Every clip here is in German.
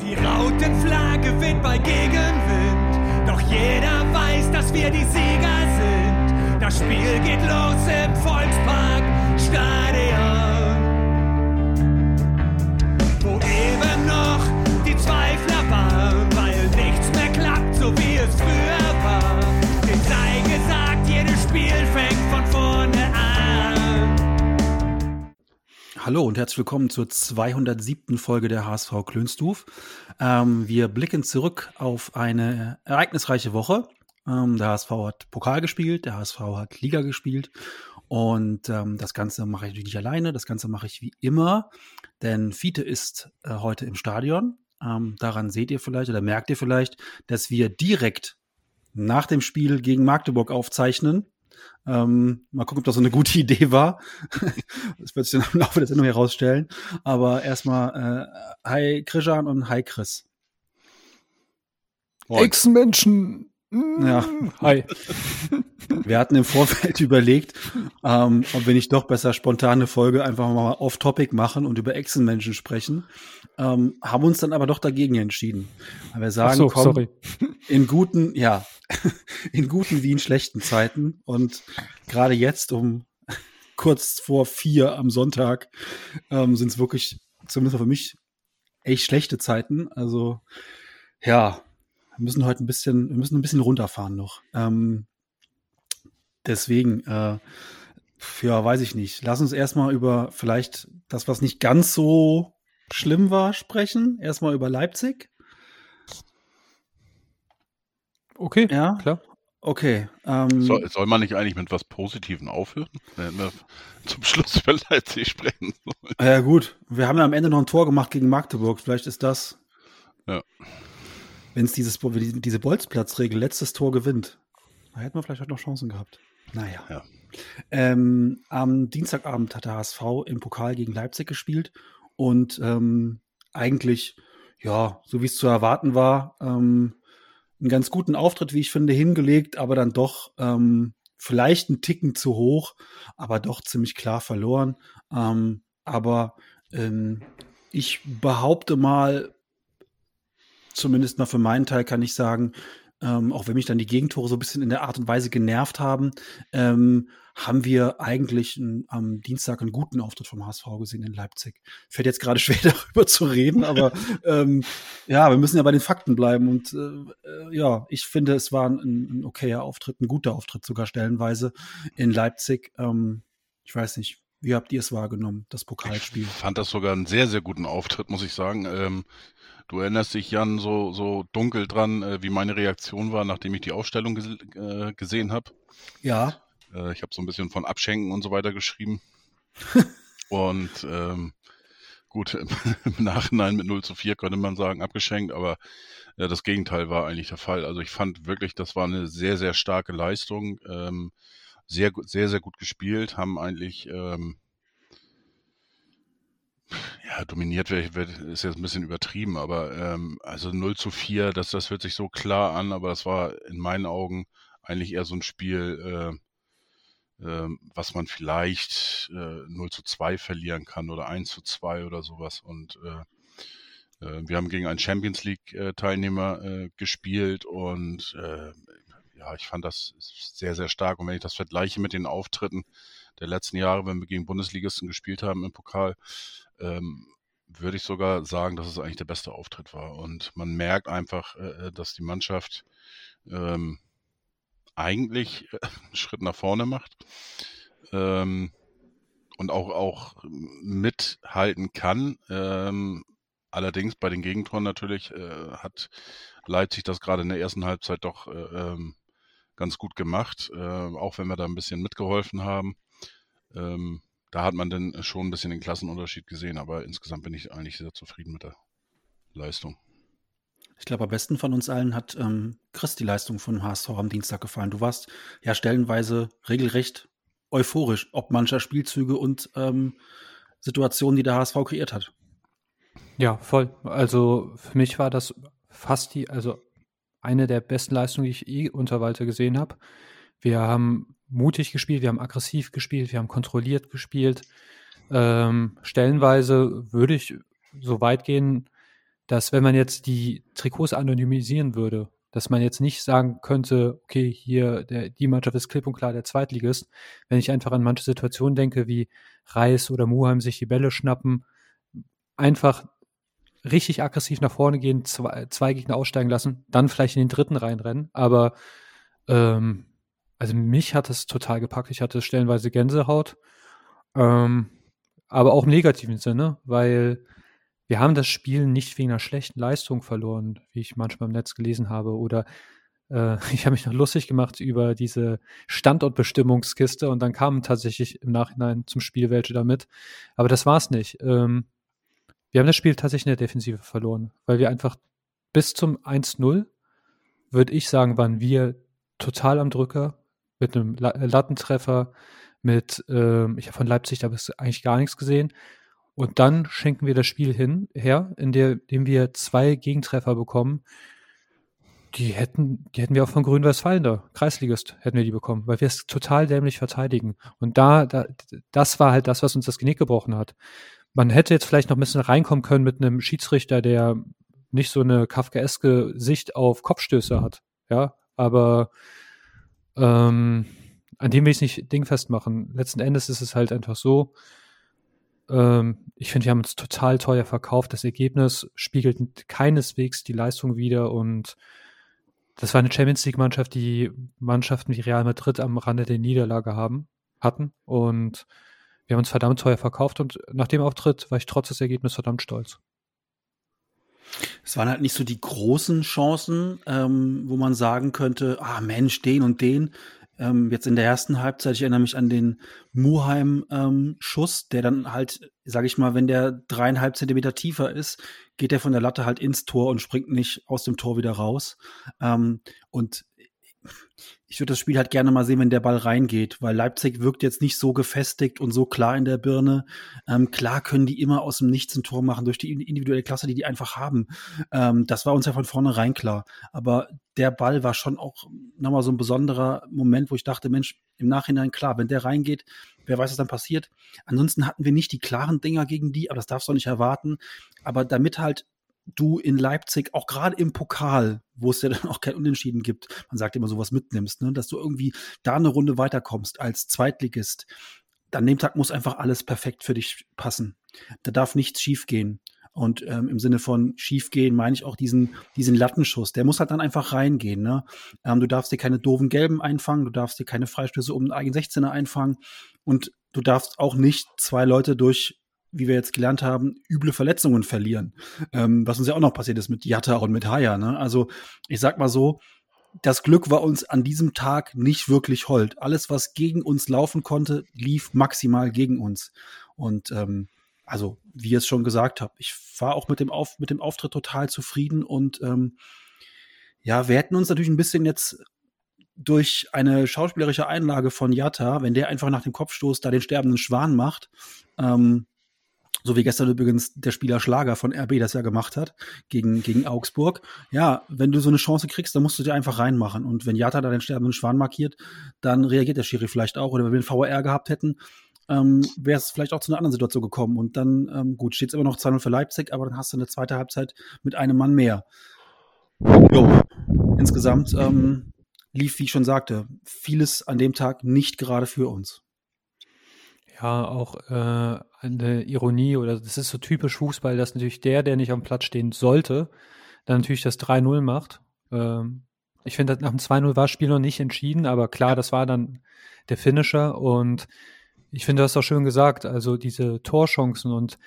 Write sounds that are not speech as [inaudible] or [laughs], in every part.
Die Rautenflagge weht bei Gegenwind, doch jeder weiß, dass wir die Sieger sind. Das Spiel geht los im Volkspark Stadion, wo eben noch die Zweifler waren, weil nichts mehr klappt, so wie es früher war. Dem sei gesagt, jedes Spiel fängt von vorne Hallo und herzlich willkommen zur 207. Folge der HSV Klönstuf. Ähm, wir blicken zurück auf eine ereignisreiche Woche. Ähm, der HSV hat Pokal gespielt, der HSV hat Liga gespielt und ähm, das Ganze mache ich natürlich nicht alleine, das Ganze mache ich wie immer, denn Fiete ist äh, heute im Stadion. Ähm, daran seht ihr vielleicht oder merkt ihr vielleicht, dass wir direkt nach dem Spiel gegen Magdeburg aufzeichnen. Ähm, mal gucken, ob das so eine gute [laughs] Idee war. das wird sich dann im Laufe der Sendung herausstellen. Aber erstmal äh, hi Krishan und hi Chris. Ex-Menschen. Ja. Hi. [laughs] Wir hatten im Vorfeld [laughs] überlegt, ähm, ob wir nicht doch besser spontane Folge einfach mal off-topic machen und über Echsenmenschen sprechen. Ähm, haben uns dann aber doch dagegen entschieden. Weil wir sagen, so, komm, sorry. in guten, ja, [laughs] in guten wie in schlechten Zeiten und gerade jetzt um [laughs] kurz vor vier am Sonntag ähm, sind es wirklich, zumindest für mich, echt schlechte Zeiten. Also ja, wir müssen heute ein bisschen, wir müssen ein bisschen runterfahren noch. Ähm, deswegen, äh, ja, weiß ich nicht. Lass uns erstmal über vielleicht das, was nicht ganz so schlimm war, sprechen. Erstmal über Leipzig. Okay, Ja. klar. Okay. Ähm, Soll, soll man nicht eigentlich mit was Positiven aufhören? Wenn wir [laughs] zum Schluss über Leipzig sprechen sollen. Ja, gut. Wir haben ja am Ende noch ein Tor gemacht gegen Magdeburg. Vielleicht ist das, Ja. wenn es diese Bolzplatzregel letztes Tor gewinnt, da hätten wir vielleicht heute noch Chancen gehabt. Naja. Ja. Ähm, am Dienstagabend hat der HSV im Pokal gegen Leipzig gespielt und ähm, eigentlich, ja, so wie es zu erwarten war, ähm, einen ganz guten Auftritt, wie ich finde, hingelegt, aber dann doch ähm, vielleicht einen Ticken zu hoch, aber doch ziemlich klar verloren. Ähm, aber ähm, ich behaupte mal, zumindest mal für meinen Teil kann ich sagen, ähm, auch wenn mich dann die Gegentore so ein bisschen in der Art und Weise genervt haben, ähm, haben wir eigentlich n- am Dienstag einen guten Auftritt vom HSV gesehen in Leipzig. Fällt jetzt gerade [laughs] schwer darüber zu reden, aber ähm, ja, wir müssen ja bei den Fakten bleiben und äh, äh, ja, ich finde, es war ein, ein okayer Auftritt, ein guter Auftritt sogar stellenweise in Leipzig. Ähm, ich weiß nicht, wie habt ihr es wahrgenommen, das Pokalspiel? Ich fand das sogar einen sehr, sehr guten Auftritt, muss ich sagen. Ähm, du erinnerst dich, Jan, so, so dunkel dran, äh, wie meine Reaktion war, nachdem ich die Ausstellung gese äh, gesehen habe. Ja, Äh, ich habe so ein bisschen von Abschenken und so weiter geschrieben. [laughs] und ähm, gut, im, [laughs] Nachhinein mit 0 zu 4 könnte man sagen, abgeschenkt, aber äh, das Gegenteil war eigentlich der Fall. Also ich fand wirklich, das war eine sehr, sehr starke Leistung. Ähm, sehr, sehr, sehr gut gespielt, haben eigentlich ähm, ja, dominiert wird, wird, ist jetzt ein bisschen übertrieben, aber ähm, also 0 zu 4, das, das hört sich so klar an, aber das war in meinen Augen eigentlich eher so ein Spiel, äh, ähm, was man vielleicht äh, 0 zu 2 verlieren kann oder 1 zu 2 oder sowas. Und äh, äh, wir haben gegen einen Champions League-Teilnehmer äh, gespielt und äh, ja, ich fand das sehr, sehr stark. Und wenn ich das vergleiche mit den Auftritten der letzten Jahre, wenn wir gegen Bundesligisten gespielt haben im Pokal, ähm, würde ich sogar sagen, dass es eigentlich der beste Auftritt war. Und man merkt einfach, äh, dass die Mannschaft ähm, eigentlich äh, einen [laughs] Schritt nach vorne macht ähm, und auch, auch mithalten kann. Ähm, allerdings bei den Gegentoren natürlich äh, hat Leipzig das gerade in der ersten Halbzeit doch äh, ähm, ganz gut gemacht, äh, auch wenn wir da ein bisschen mitgeholfen haben. Ähm, da hat man dann schon ein bisschen den Klassenunterschied gesehen, aber insgesamt bin ich eigentlich sehr zufrieden mit der Leistung. Ich glaube, am besten von uns allen hat ähm, Chris die Leistung von HSV am Dienstag gefallen. Du warst ja stellenweise regelrecht euphorisch, ob mancher Spielzüge und ähm, Situationen, die der HSV kreiert hat. Ja, voll. Also für mich war das fast die, also eine der besten Leistungen, die ich je unter Walter gesehen habe. Wir haben mutig gespielt, wir haben aggressiv gespielt, wir haben kontrolliert gespielt. Ähm, stellenweise würde ich so weit gehen, dass wenn man jetzt die Trikots anonymisieren würde, dass man jetzt nicht sagen könnte, okay, hier, der, die Mannschaft ist klipp und klar der Zweitligist. Wenn ich einfach an manche Situationen denke, wie Reis oder Muheim sich die Bälle schnappen, einfach richtig aggressiv nach vorne gehen, zwei, zwei Gegner aussteigen lassen, dann vielleicht in den dritten reinrennen. Aber ähm, also mich hat es total gepackt. Ich hatte stellenweise Gänsehaut. Ähm, aber auch im negativen Sinne, weil wir haben das Spiel nicht wegen einer schlechten Leistung verloren, wie ich manchmal im Netz gelesen habe. Oder äh, [laughs] ich habe mich noch lustig gemacht über diese Standortbestimmungskiste und dann kamen tatsächlich im Nachhinein zum Spiel welche damit. Aber das war es nicht. Ähm, wir haben das Spiel tatsächlich in der Defensive verloren, weil wir einfach bis zum 1-0, würde ich sagen, waren wir total am Drücker mit einem Lattentreffer, mit, ähm, ich habe von Leipzig da eigentlich gar nichts gesehen. Und dann schenken wir das Spiel hin, her, in der, dem wir zwei Gegentreffer bekommen. Die hätten, die hätten wir auch von Grün-Westfalen da, Kreisligist, hätten wir die bekommen, weil wir es total dämlich verteidigen. Und da, da, das war halt das, was uns das Genick gebrochen hat. Man hätte jetzt vielleicht noch ein bisschen reinkommen können mit einem Schiedsrichter, der nicht so eine kafkaeske Sicht auf Kopfstöße hat. Ja, aber ähm, an dem will ich nicht dingfest machen. Letzten Endes ist es halt einfach so, ähm, ich finde, wir haben uns total teuer verkauft. Das Ergebnis spiegelt keineswegs die Leistung wider und das war eine Champions League-Mannschaft, die Mannschaften wie Real Madrid am Rande der Niederlage haben, hatten und wir haben uns verdammt teuer verkauft und nach dem Auftritt war ich trotz des Ergebnisses verdammt stolz. Es waren halt nicht so die großen Chancen, ähm, wo man sagen könnte, ah Mensch, den und den ähm, jetzt in der ersten Halbzeit, ich erinnere mich an den Muheim-Schuss, ähm, der dann halt, sage ich mal, wenn der dreieinhalb Zentimeter tiefer ist, geht der von der Latte halt ins Tor und springt nicht aus dem Tor wieder raus. Ähm, und ich würde das Spiel halt gerne mal sehen, wenn der Ball reingeht, weil Leipzig wirkt jetzt nicht so gefestigt und so klar in der Birne. Ähm, klar können die immer aus dem Nichts ein Tor machen durch die individuelle Klasse, die die einfach haben. Ähm, das war uns ja von vornherein klar. Aber der Ball war schon auch nochmal so ein besonderer Moment, wo ich dachte, Mensch, im Nachhinein klar, wenn der reingeht, wer weiß, was dann passiert. Ansonsten hatten wir nicht die klaren Dinger gegen die, aber das darfst du auch nicht erwarten. Aber damit halt du in Leipzig, auch gerade im Pokal, wo es ja dann auch kein Unentschieden gibt, man sagt immer sowas mitnimmst, ne, dass du irgendwie da eine Runde weiterkommst als Zweitligist, an dem Tag muss einfach alles perfekt für dich passen. Da darf nichts schiefgehen. Und ähm, im Sinne von schiefgehen meine ich auch diesen, diesen Lattenschuss. Der muss halt dann einfach reingehen. Ne? Ähm, du darfst dir keine doofen Gelben einfangen, du darfst dir keine Freistöße um den eigenen 16er einfangen und du darfst auch nicht zwei Leute durch wie wir jetzt gelernt haben, üble Verletzungen verlieren. Ähm, was uns ja auch noch passiert ist mit Jatta und mit Haya. Ne? Also ich sag mal so, das Glück war uns an diesem Tag nicht wirklich hold. Alles, was gegen uns laufen konnte, lief maximal gegen uns. Und ähm, also, wie ihr es schon gesagt habt, ich war auch mit dem, Auf, mit dem Auftritt total zufrieden und ähm, ja, wir hätten uns natürlich ein bisschen jetzt durch eine schauspielerische Einlage von Jatta, wenn der einfach nach dem Kopfstoß da den sterbenden Schwan macht, ähm, so wie gestern übrigens der Spieler Schlager von RB das ja gemacht hat gegen, gegen Augsburg. Ja, wenn du so eine Chance kriegst, dann musst du dir einfach reinmachen. Und wenn Jata da den sterbenden Schwan markiert, dann reagiert der Schiri vielleicht auch. Oder wenn wir einen VR gehabt hätten, ähm, wäre es vielleicht auch zu einer anderen Situation gekommen. Und dann, ähm, gut, steht es immer noch 2-0 für Leipzig, aber dann hast du eine zweite Halbzeit mit einem Mann mehr. Jo, insgesamt ähm, lief, wie ich schon sagte, vieles an dem Tag nicht gerade für uns. Ja, auch äh, eine Ironie oder das ist so typisch Fußball, dass natürlich der, der nicht am Platz stehen sollte, dann natürlich das 3-0 macht. Ähm, ich finde, nach dem 2-0 war das Spiel noch nicht entschieden, aber klar, das war dann der Finisher und ich finde, das auch schön gesagt, also diese Torchancen und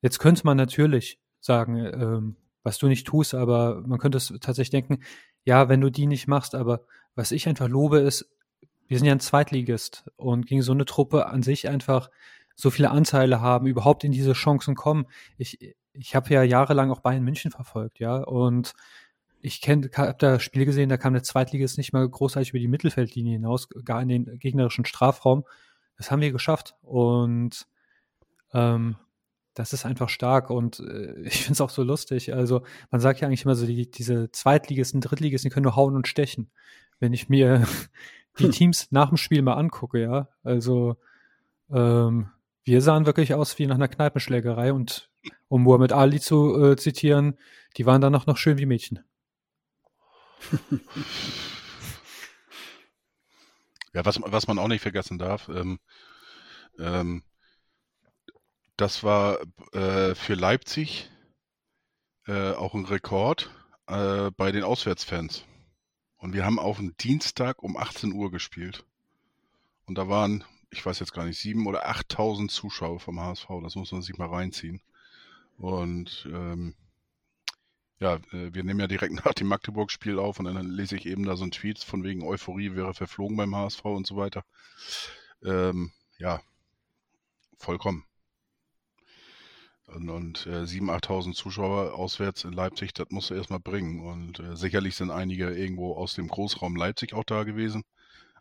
jetzt könnte man natürlich sagen, ähm, was du nicht tust, aber man könnte es tatsächlich denken, ja, wenn du die nicht machst, aber was ich einfach lobe, ist, wir sind ja ein Zweitligist und gegen so eine Truppe an sich einfach so viele Anteile haben, überhaupt in diese Chancen kommen. Ich, ich habe ja jahrelang auch Bayern München verfolgt, ja, und ich habe da Spiel gesehen, da kam der Zweitligist nicht mal großartig über die Mittelfeldlinie hinaus, gar in den gegnerischen Strafraum. Das haben wir geschafft und ähm, das ist einfach stark und äh, [laughs] ich finde es auch so lustig. Also man sagt ja eigentlich immer so, die, diese Zweitligisten, Drittligisten, können nur hauen und stechen. Wenn ich mir die hm. Teams nach dem Spiel mal angucke, ja. Also ähm, wir sahen wirklich aus wie nach einer Kneipenschlägerei und um Muhammad Ali zu äh, zitieren, die waren dann auch noch schön wie Mädchen. [laughs] Ja, was, was man auch nicht vergessen darf, ähm, ähm, das war äh, für Leipzig äh, auch ein Rekord äh, bei den Auswärtsfans. Und wir haben auf einen Dienstag um 18 Uhr gespielt. Und da waren, ich weiß jetzt gar nicht, sieben oder 8.000 Zuschauer vom HSV. Das muss man sich mal reinziehen. Und ähm, ja, äh, wir nehmen ja direkt [laughs] nach dem Magdeburg-Spiel auf und dann lese ich eben da so einen Tweet von wegen Euphorie wäre verflogen beim HSV und so weiter. Ähm, ja, vollkommen. Und, und äh, 7.000, 8.000 Zuschauer auswärts in Leipzig, das musst du erstmal bringen. Und äh, sicherlich sind einige irgendwo aus dem Großraum Leipzig auch da gewesen.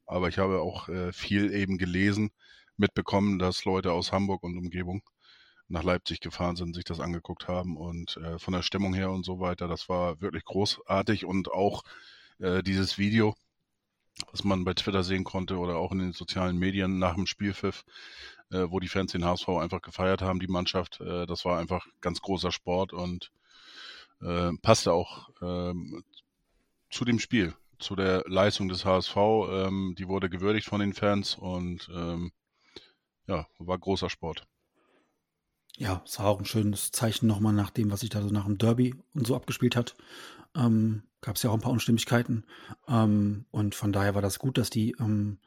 Aber ich habe auch äh, viel eben gelesen, mitbekommen, dass Leute aus Hamburg und Umgebung nach Leipzig gefahren sind, sich das angeguckt haben. Und äh, von der Stimmung her und so weiter, das war wirklich großartig. Und auch äh, dieses Video, was man bei Twitter sehen konnte oder auch in den sozialen Medien nach dem Spielpfiff, äh, wo die Fans den HSV einfach gefeiert haben, die Mannschaft. Äh, das war einfach ganz großer Sport und äh, passte auch ähm, zu dem Spiel, zu der Leistung des HSV. Ähm, die wurde gewürdigt von den Fans und ähm, ja, war großer Sport. Ja, es war auch ein schönes Zeichen nochmal nach dem, was sich da so nach dem Derby und so abgespielt hat. Ähm, Gab es ja auch ein paar Unstimmigkeiten. Ähm, und von daher war das gut, dass die ähm,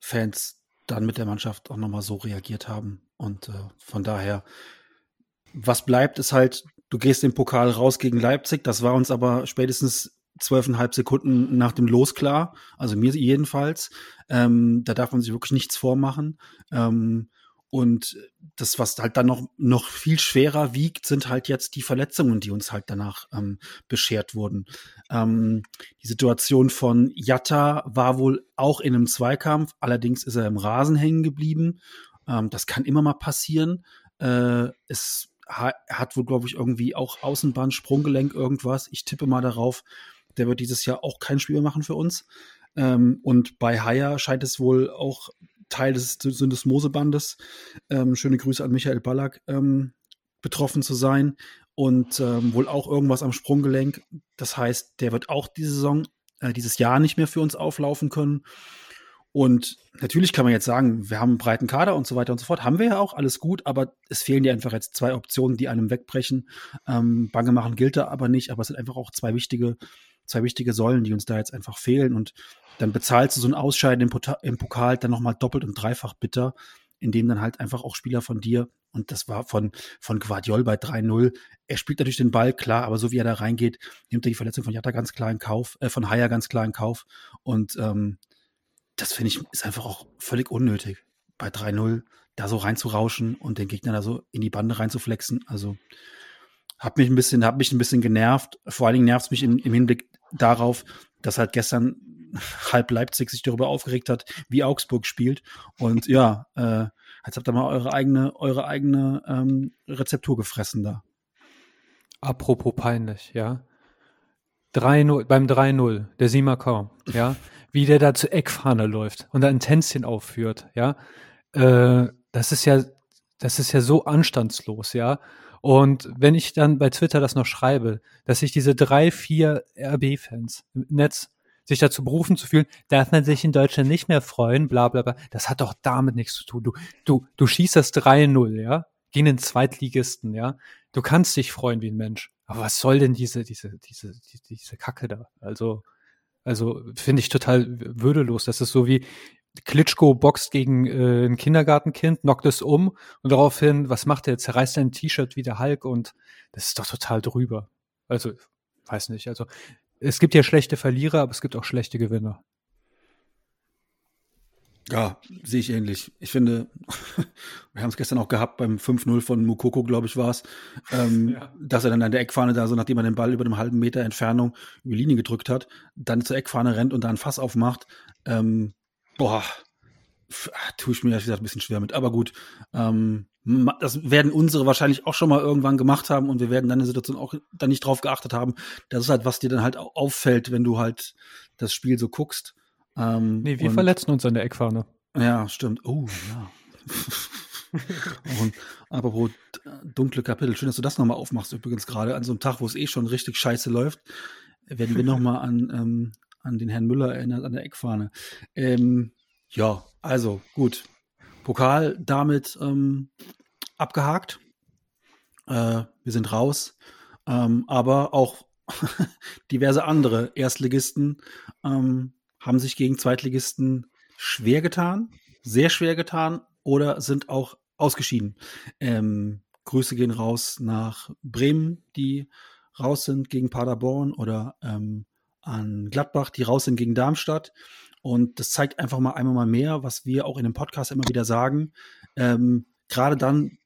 Fans dann mit der Mannschaft auch nochmal so reagiert haben. Und äh, von daher, was bleibt, ist halt, du gehst im Pokal raus gegen Leipzig. Das war uns aber spätestens zwölfeinhalb Sekunden nach dem Los klar. Also mir jedenfalls. Ähm, da darf man sich wirklich nichts vormachen. Ähm, und das, was halt dann noch, noch viel schwerer wiegt, sind halt jetzt die Verletzungen, die uns halt danach ähm, beschert wurden. Ähm, die Situation von Jatta war wohl auch in einem Zweikampf, allerdings ist er im Rasen hängen geblieben. Ähm, das kann immer mal passieren. Äh, es ha hat wohl, glaube ich, irgendwie auch Außenband, Sprunggelenk, irgendwas. Ich tippe mal darauf, der wird dieses Jahr auch kein Spiel machen für uns. Ähm, und bei Haya scheint es wohl auch Teil des Syndesmosebandes, ähm, schöne Grüße an Michael Ballack, ähm, betroffen zu sein und ähm, wohl auch irgendwas am Sprunggelenk. Das heißt, der wird auch diese Saison, äh, dieses Jahr nicht mehr für uns auflaufen können. Und natürlich kann man jetzt sagen, wir haben einen breiten Kader und so weiter und so fort. Haben wir ja auch, alles gut, aber es fehlen dir einfach jetzt zwei Optionen, die einem wegbrechen. Ähm, Bange machen gilt da aber nicht, aber es sind einfach auch zwei wichtige, zwei wichtige Säulen, die uns da jetzt einfach fehlen. Und dann bezahlst du so ein Ausscheiden im, im Pokal dann nochmal doppelt und dreifach bitter, indem dann halt einfach auch Spieler von dir, und das war von, von Guardiol bei 3-0, er spielt natürlich den Ball, klar, aber so wie er da reingeht, nimmt er die Verletzung von Jatta ganz klar in Kauf, äh, von Haya ganz klar in Kauf. Und ähm, das finde ich, ist einfach auch völlig unnötig, bei 3-0 da so reinzurauschen und den Gegner da so in die Bande reinzuflexen. Also hat mich ein bisschen, hat mich ein bisschen genervt. Vor allen Dingen nervt es mich im, im Hinblick darauf, dass halt gestern [laughs] halb Leipzig sich darüber aufgeregt hat, wie Augsburg spielt. Und ja, äh, jetzt habt ihr mal eure eigene, eure eigene ähm, Rezeptur gefressen da. Apropos peinlich, ja. 3 beim 3-0, der Simakor, ja, wie der da zur Eckfahne läuft und da ein Tänzchen aufführt, ja. Äh, das ist ja, das ist ja so anstandslos, ja. Und wenn ich dann bei Twitter das noch schreibe, dass sich diese drei, vier RB-Fans im Netz sich dazu berufen zu fühlen, darf man sich in Deutschland nicht mehr freuen, bla bla bla. Das hat doch damit nichts zu tun. Du, du, du schießt das 3-0, ja? Gehen den Zweitligisten, ja? Du kannst dich freuen wie ein Mensch. Aber was soll denn diese, diese, diese, diese, diese Kacke da? Also, also finde ich total würdelos. Das ist so wie Klitschko boxt gegen äh, ein Kindergartenkind, knockt es um und daraufhin, was macht er? Zerreißt ein T-Shirt wie der Hulk und das ist doch total drüber. Also, weiß nicht. Also, es gibt ja schlechte Verlierer, aber es gibt auch schlechte Gewinner. Ja, sehe ich ähnlich. Ich finde, [laughs] wir haben es gestern auch gehabt beim 5-0 von Mukoko, glaube ich, war es, ähm, [laughs] ja. dass er dann an der Eckfahne da so, nachdem er den Ball über einem halben Meter Entfernung über die Linie gedrückt hat, dann zur Eckfahne rennt und da ein Fass aufmacht. Ähm, boah, tue ich mir ehrlich gesagt ein bisschen schwer mit. Aber gut, ähm, das werden unsere wahrscheinlich auch schon mal irgendwann gemacht haben und wir werden dann in der Situation auch dann nicht drauf geachtet haben. Das ist halt, was dir dann halt auffällt, wenn du halt das Spiel so guckst. Ähm, nee, wir verletzen uns an der Eckfahne. Ja, stimmt. Oh, ja. [laughs] Und apropos dunkle Kapitel, schön, dass du das nochmal aufmachst, übrigens gerade an so einem Tag, wo es eh schon richtig scheiße läuft, werden wir nochmal an, ähm, an den Herrn Müller erinnert, an der Eckfahne. Ähm, ja, also gut. Pokal damit ähm, abgehakt. Äh, wir sind raus. Ähm, aber auch [laughs] diverse andere Erstligisten ähm, haben sich gegen Zweitligisten schwer getan, sehr schwer getan oder sind auch ausgeschieden. Ähm, Grüße gehen raus nach Bremen, die raus sind gegen Paderborn oder ähm, an Gladbach, die raus sind gegen Darmstadt. Und das zeigt einfach mal einmal mal mehr, was wir auch in dem Podcast immer wieder sagen. Ähm, Gerade dann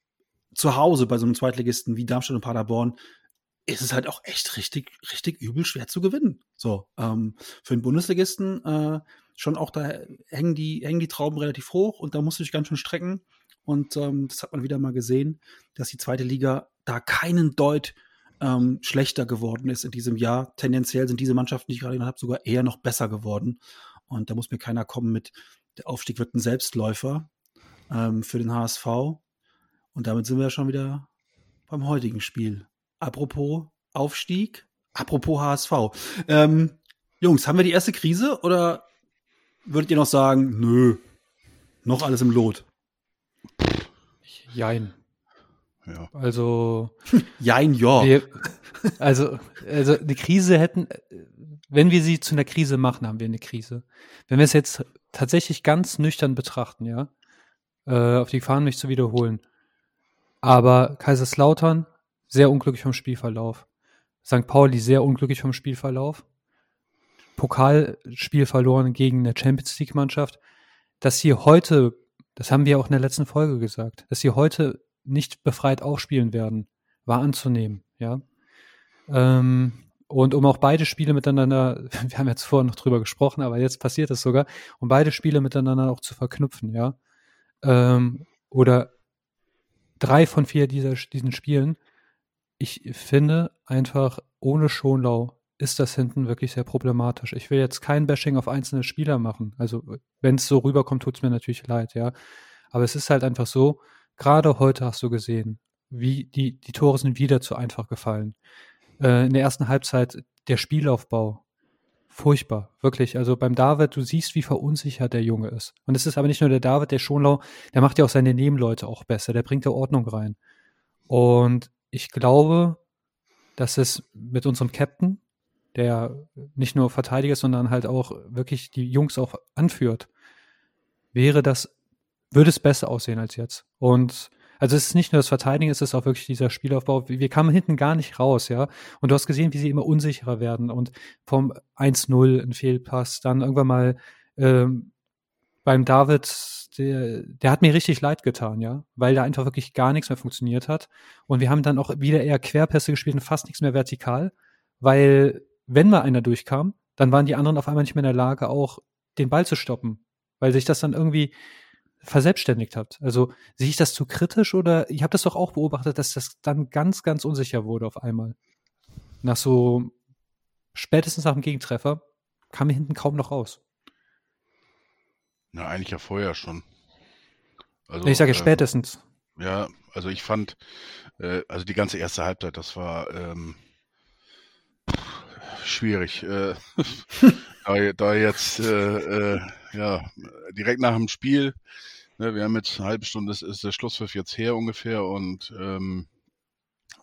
zu Hause bei so einem Zweitligisten wie Darmstadt und Paderborn ist es halt auch echt richtig, richtig übel schwer zu gewinnen. So, ähm, für den Bundesligisten äh, schon auch da hängen die, hängen die Trauben relativ hoch und da musst du dich ganz schön strecken. Und ähm, das hat man wieder mal gesehen, dass die zweite Liga da keinen Deut ähm, schlechter geworden ist in diesem Jahr. Tendenziell sind diese Mannschaften, die ich gerade genannt habe, sogar eher noch besser geworden. Und da muss mir keiner kommen mit, der Aufstieg wird ein Selbstläufer ähm, für den HSV. Und damit sind wir schon wieder beim heutigen Spiel. Apropos Aufstieg, apropos HSV. Ähm, Jungs, haben wir die erste Krise oder würdet ihr noch sagen, nö, noch alles im Lot? Jein. Ja. Also. [laughs] Jein, ja. Wir, also, also eine Krise hätten, wenn wir sie zu einer Krise machen, haben wir eine Krise. Wenn wir es jetzt tatsächlich ganz nüchtern betrachten, ja, äh, auf die Gefahren mich zu wiederholen. Aber Kaiserslautern, sehr unglücklich vom Spielverlauf. St. Pauli, sehr unglücklich vom Spielverlauf. Pokalspiel verloren gegen eine Champions League-Mannschaft. Dass hier heute, das haben wir auch in der letzten Folge gesagt, dass sie heute nicht befreit aufspielen werden, war anzunehmen, ja. Ähm, und um auch beide Spiele miteinander, [laughs] wir haben jetzt vorher noch drüber gesprochen, aber jetzt passiert es sogar, um beide Spiele miteinander auch zu verknüpfen, ja. Ähm, oder drei von vier dieser, diesen Spielen. Ich finde einfach, ohne Schonlau ist das hinten wirklich sehr problematisch. Ich will jetzt kein Bashing auf einzelne Spieler machen. Also, wenn es so rüberkommt, tut es mir natürlich leid, ja. Aber es ist halt einfach so, gerade heute hast du gesehen, wie die, die Tore sind wieder zu einfach gefallen. Äh, in der ersten Halbzeit der Spielaufbau. Furchtbar, wirklich. Also beim David, du siehst, wie verunsichert der Junge ist. Und es ist aber nicht nur der David, der Schonlau, der macht ja auch seine Nebenleute auch besser, der bringt ja Ordnung rein. Und ich glaube, dass es mit unserem Captain, der nicht nur Verteidiger ist, sondern halt auch wirklich die Jungs auch anführt, wäre das, würde es besser aussehen als jetzt. Und also es ist nicht nur das Verteidigen, es ist auch wirklich dieser Spielaufbau. Wir kamen hinten gar nicht raus, ja. Und du hast gesehen, wie sie immer unsicherer werden und vom 1-0 ein Fehlpass, dann irgendwann mal ähm, beim David, der, der hat mir richtig leid getan, ja, weil da einfach wirklich gar nichts mehr funktioniert hat. Und wir haben dann auch wieder eher Querpässe gespielt und fast nichts mehr vertikal, weil wenn mal einer durchkam, dann waren die anderen auf einmal nicht mehr in der Lage, auch den Ball zu stoppen, weil sich das dann irgendwie verselbstständigt hat. Also sehe ich das zu kritisch oder ich habe das doch auch beobachtet, dass das dann ganz, ganz unsicher wurde auf einmal. Nach so spätestens nach dem Gegentreffer kam mir hinten kaum noch raus. Na, eigentlich ja vorher schon. Also, ich sage ja ähm, spätestens. Ja, also ich fand, äh, also die ganze erste Halbzeit, das war ähm, schwierig. Äh, [laughs] da, jetzt äh, äh, ja direkt nach dem Spiel, ne, wir haben jetzt eine halbe Stunde, ist, ist der Schlusspfiff jetzt her ungefähr und ähm,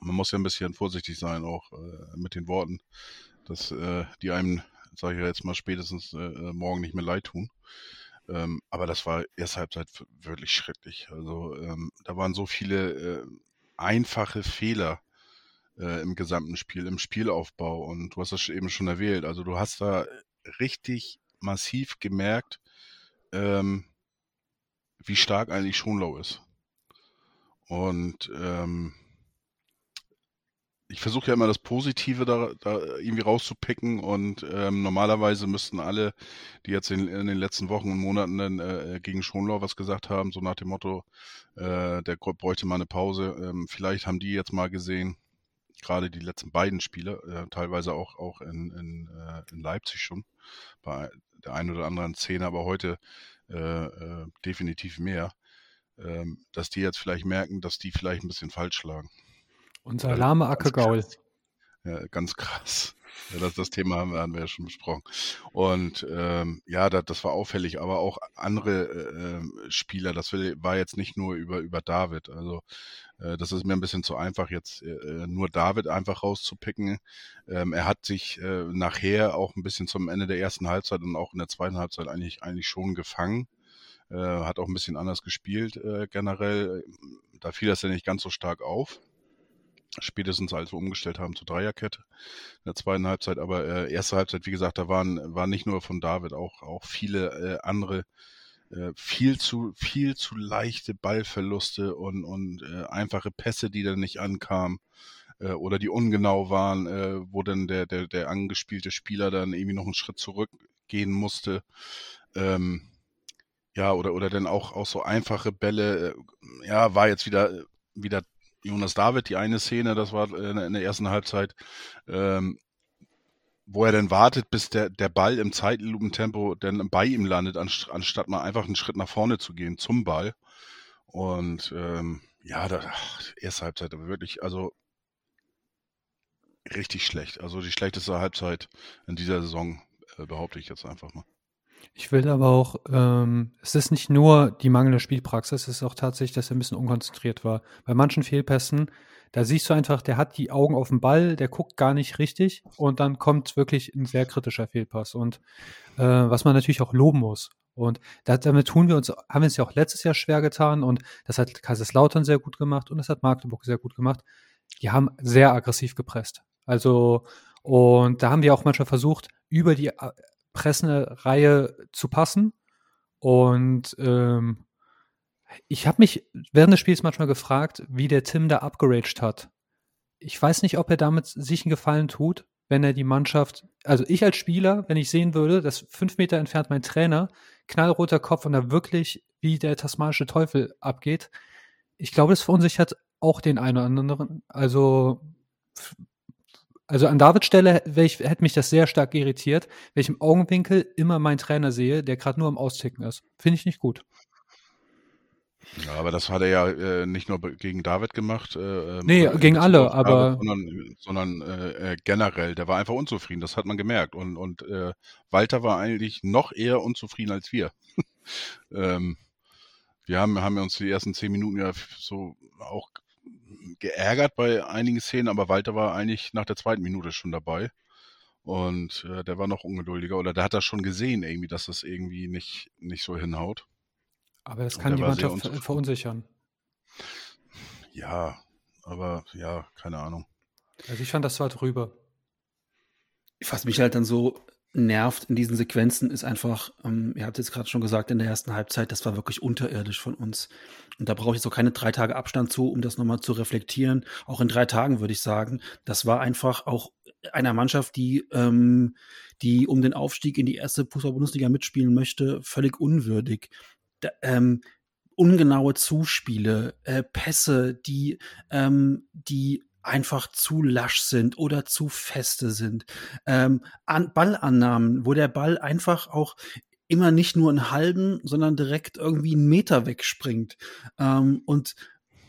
man muss ja ein bisschen vorsichtig sein auch äh, mit den Worten, dass äh, die einem, sage ich jetzt mal, spätestens äh, morgen nicht mehr leid tun. Ähm, aber das war erste Halbzeit wirklich schrecklich. Also ähm, da waren so viele äh, einfache Fehler äh, im gesamten Spiel, im Spielaufbau. Und du hast das eben schon erwähnt. Also du hast da richtig massiv gemerkt, ähm, wie stark eigentlich Schonlau ist. Und ähm, ich versuche ja immer das Positive da, da irgendwie rauszupicken und ähm, normalerweise müssten alle, die jetzt in, in, den letzten Wochen und Monaten dann, äh, gegen Schonlau was gesagt haben, so nach dem Motto, äh, der bräuchte mal eine Pause. Ähm, vielleicht haben die jetzt mal gesehen, gerade die letzten beiden Spiele, äh, teilweise auch, auch in, in, äh, in Leipzig schon, bei der einen oder anderen Szene, aber heute äh, äh, definitiv mehr. ähm, dass die jetzt vielleicht merken, dass die vielleicht ein bisschen falsch schlagen. Unser lahme Ackergaul. Ja, ganz krass. Ja, das, das Thema haben wir, haben wir ja schon besprochen. Und ähm, ja, das, das war auffällig, aber auch andere äh, Spieler, das war jetzt nicht nur über, über David. Also äh, das ist mir ein bisschen zu einfach, jetzt äh, nur David einfach rauszupicken. Ähm, er hat sich äh, nachher auch ein bisschen zum Ende der ersten Halbzeit und auch in der zweiten Halbzeit eigentlich, eigentlich schon gefangen. Äh, hat auch ein bisschen anders gespielt äh, generell. Da fiel das ja nicht ganz so stark auf spätestens als wir umgestellt haben zur Dreierkette in der zweiten Halbzeit. Aber äh, erste Halbzeit, wie gesagt, da waren, waren nicht nur von David, auch, auch viele äh, andere äh, viel zu viel zu leichte Ballverluste und, und äh, einfache Pässe, die dann nicht ankamen äh, oder die ungenau waren, äh, wo dann der, der, der angespielte Spieler dann irgendwie noch einen Schritt zurückgehen musste. Ähm, ja, oder, oder dann auch, auch so einfache Bälle, äh, ja, war jetzt wieder, wieder Jonas David, die eine Szene, das war äh, in der ersten Halbzeit, ähm, wo er dann wartet, bis der, der Ball im Zeitlupentempo dann bei ihm landet, anstatt mal einfach einen Schritt nach vorne zu gehen zum Ball. Und ähm, ja, da, ach, erste Halbzeit aber wirklich, also richtig schlecht. Also die schlechteste Halbzeit in dieser Saison, äh, behaupte ich jetzt einfach mal. Ich will aber auch, ähm, es ist nicht nur die mangelnde Spielpraxis, es ist auch tatsächlich, dass er ein bisschen unkonzentriert war. Bei manchen Fehlpässen, da siehst du einfach, der hat die Augen auf den Ball, der guckt gar nicht richtig und dann kommt wirklich ein sehr kritischer Fehlpass. Und äh, was man natürlich auch loben muss. Und damit tun wir uns, haben wir es ja auch letztes Jahr schwer getan und das hat Kaiserslautern sehr gut gemacht und das hat Magdeburg sehr gut gemacht. Die haben sehr aggressiv gepresst. Also, und da haben wir auch manchmal versucht, über die äh, pressende Reihe zu passen. Und ähm, ich habe mich während des Spiels manchmal gefragt, wie der Tim da abgeraged hat. Ich weiß nicht, ob er damit sich einen Gefallen tut, wenn er die Mannschaft, also ich als Spieler, wenn ich sehen würde, dass fünf Meter entfernt mein Trainer, knallroter Kopf und da wirklich wie der tasmanische Teufel abgeht. Ich glaube, das verunsichert auch den einen oder anderen. Also also an Davids Stelle ich, hätte mich das sehr stark irritiert, wenn ich im Augenwinkel immer meinen Trainer sehe, der gerade nur am Austicken ist. Finde ich nicht gut. Ja, aber das hat er ja äh, nicht nur gegen David gemacht. Äh, ähm, nee, gegen alle, aber. sondern, sondern äh, äh, generell, der war einfach unzufrieden, das hat man gemerkt. Und, und äh, Walter war eigentlich noch eher unzufrieden als wir. [laughs] ähm, wir haben, haben uns die ersten zehn Minuten ja so auch geärgert bei einigen Szenen, aber Walter war eigentlich nach der zweiten Minute schon dabei. Und äh, der war noch ungeduldiger oder der hat das schon gesehen, irgendwie, dass das irgendwie nicht, nicht so hinhaut. Aber das kann die Mannschaft verunsichern. Ja, aber ja, keine Ahnung. Also ich fand, das war drüber. Was mich halt dann so nervt in diesen Sequenzen ist einfach, ähm, ihr habt jetzt gerade schon gesagt, in der ersten Halbzeit, das war wirklich unterirdisch von uns. Und da brauche ich so keine drei Tage Abstand zu, um das nochmal zu reflektieren. Auch in drei Tagen würde ich sagen, das war einfach auch einer Mannschaft, die, ähm, die um den Aufstieg in die erste Fußball-Bundesliga mitspielen möchte, völlig unwürdig. Da, ähm, ungenaue Zuspiele, äh, Pässe, die, ähm, die einfach zu lasch sind oder zu feste sind. Ähm, an Ballannahmen, wo der Ball einfach auch immer nicht nur einen halben, sondern direkt irgendwie einen Meter wegspringt. Ähm, und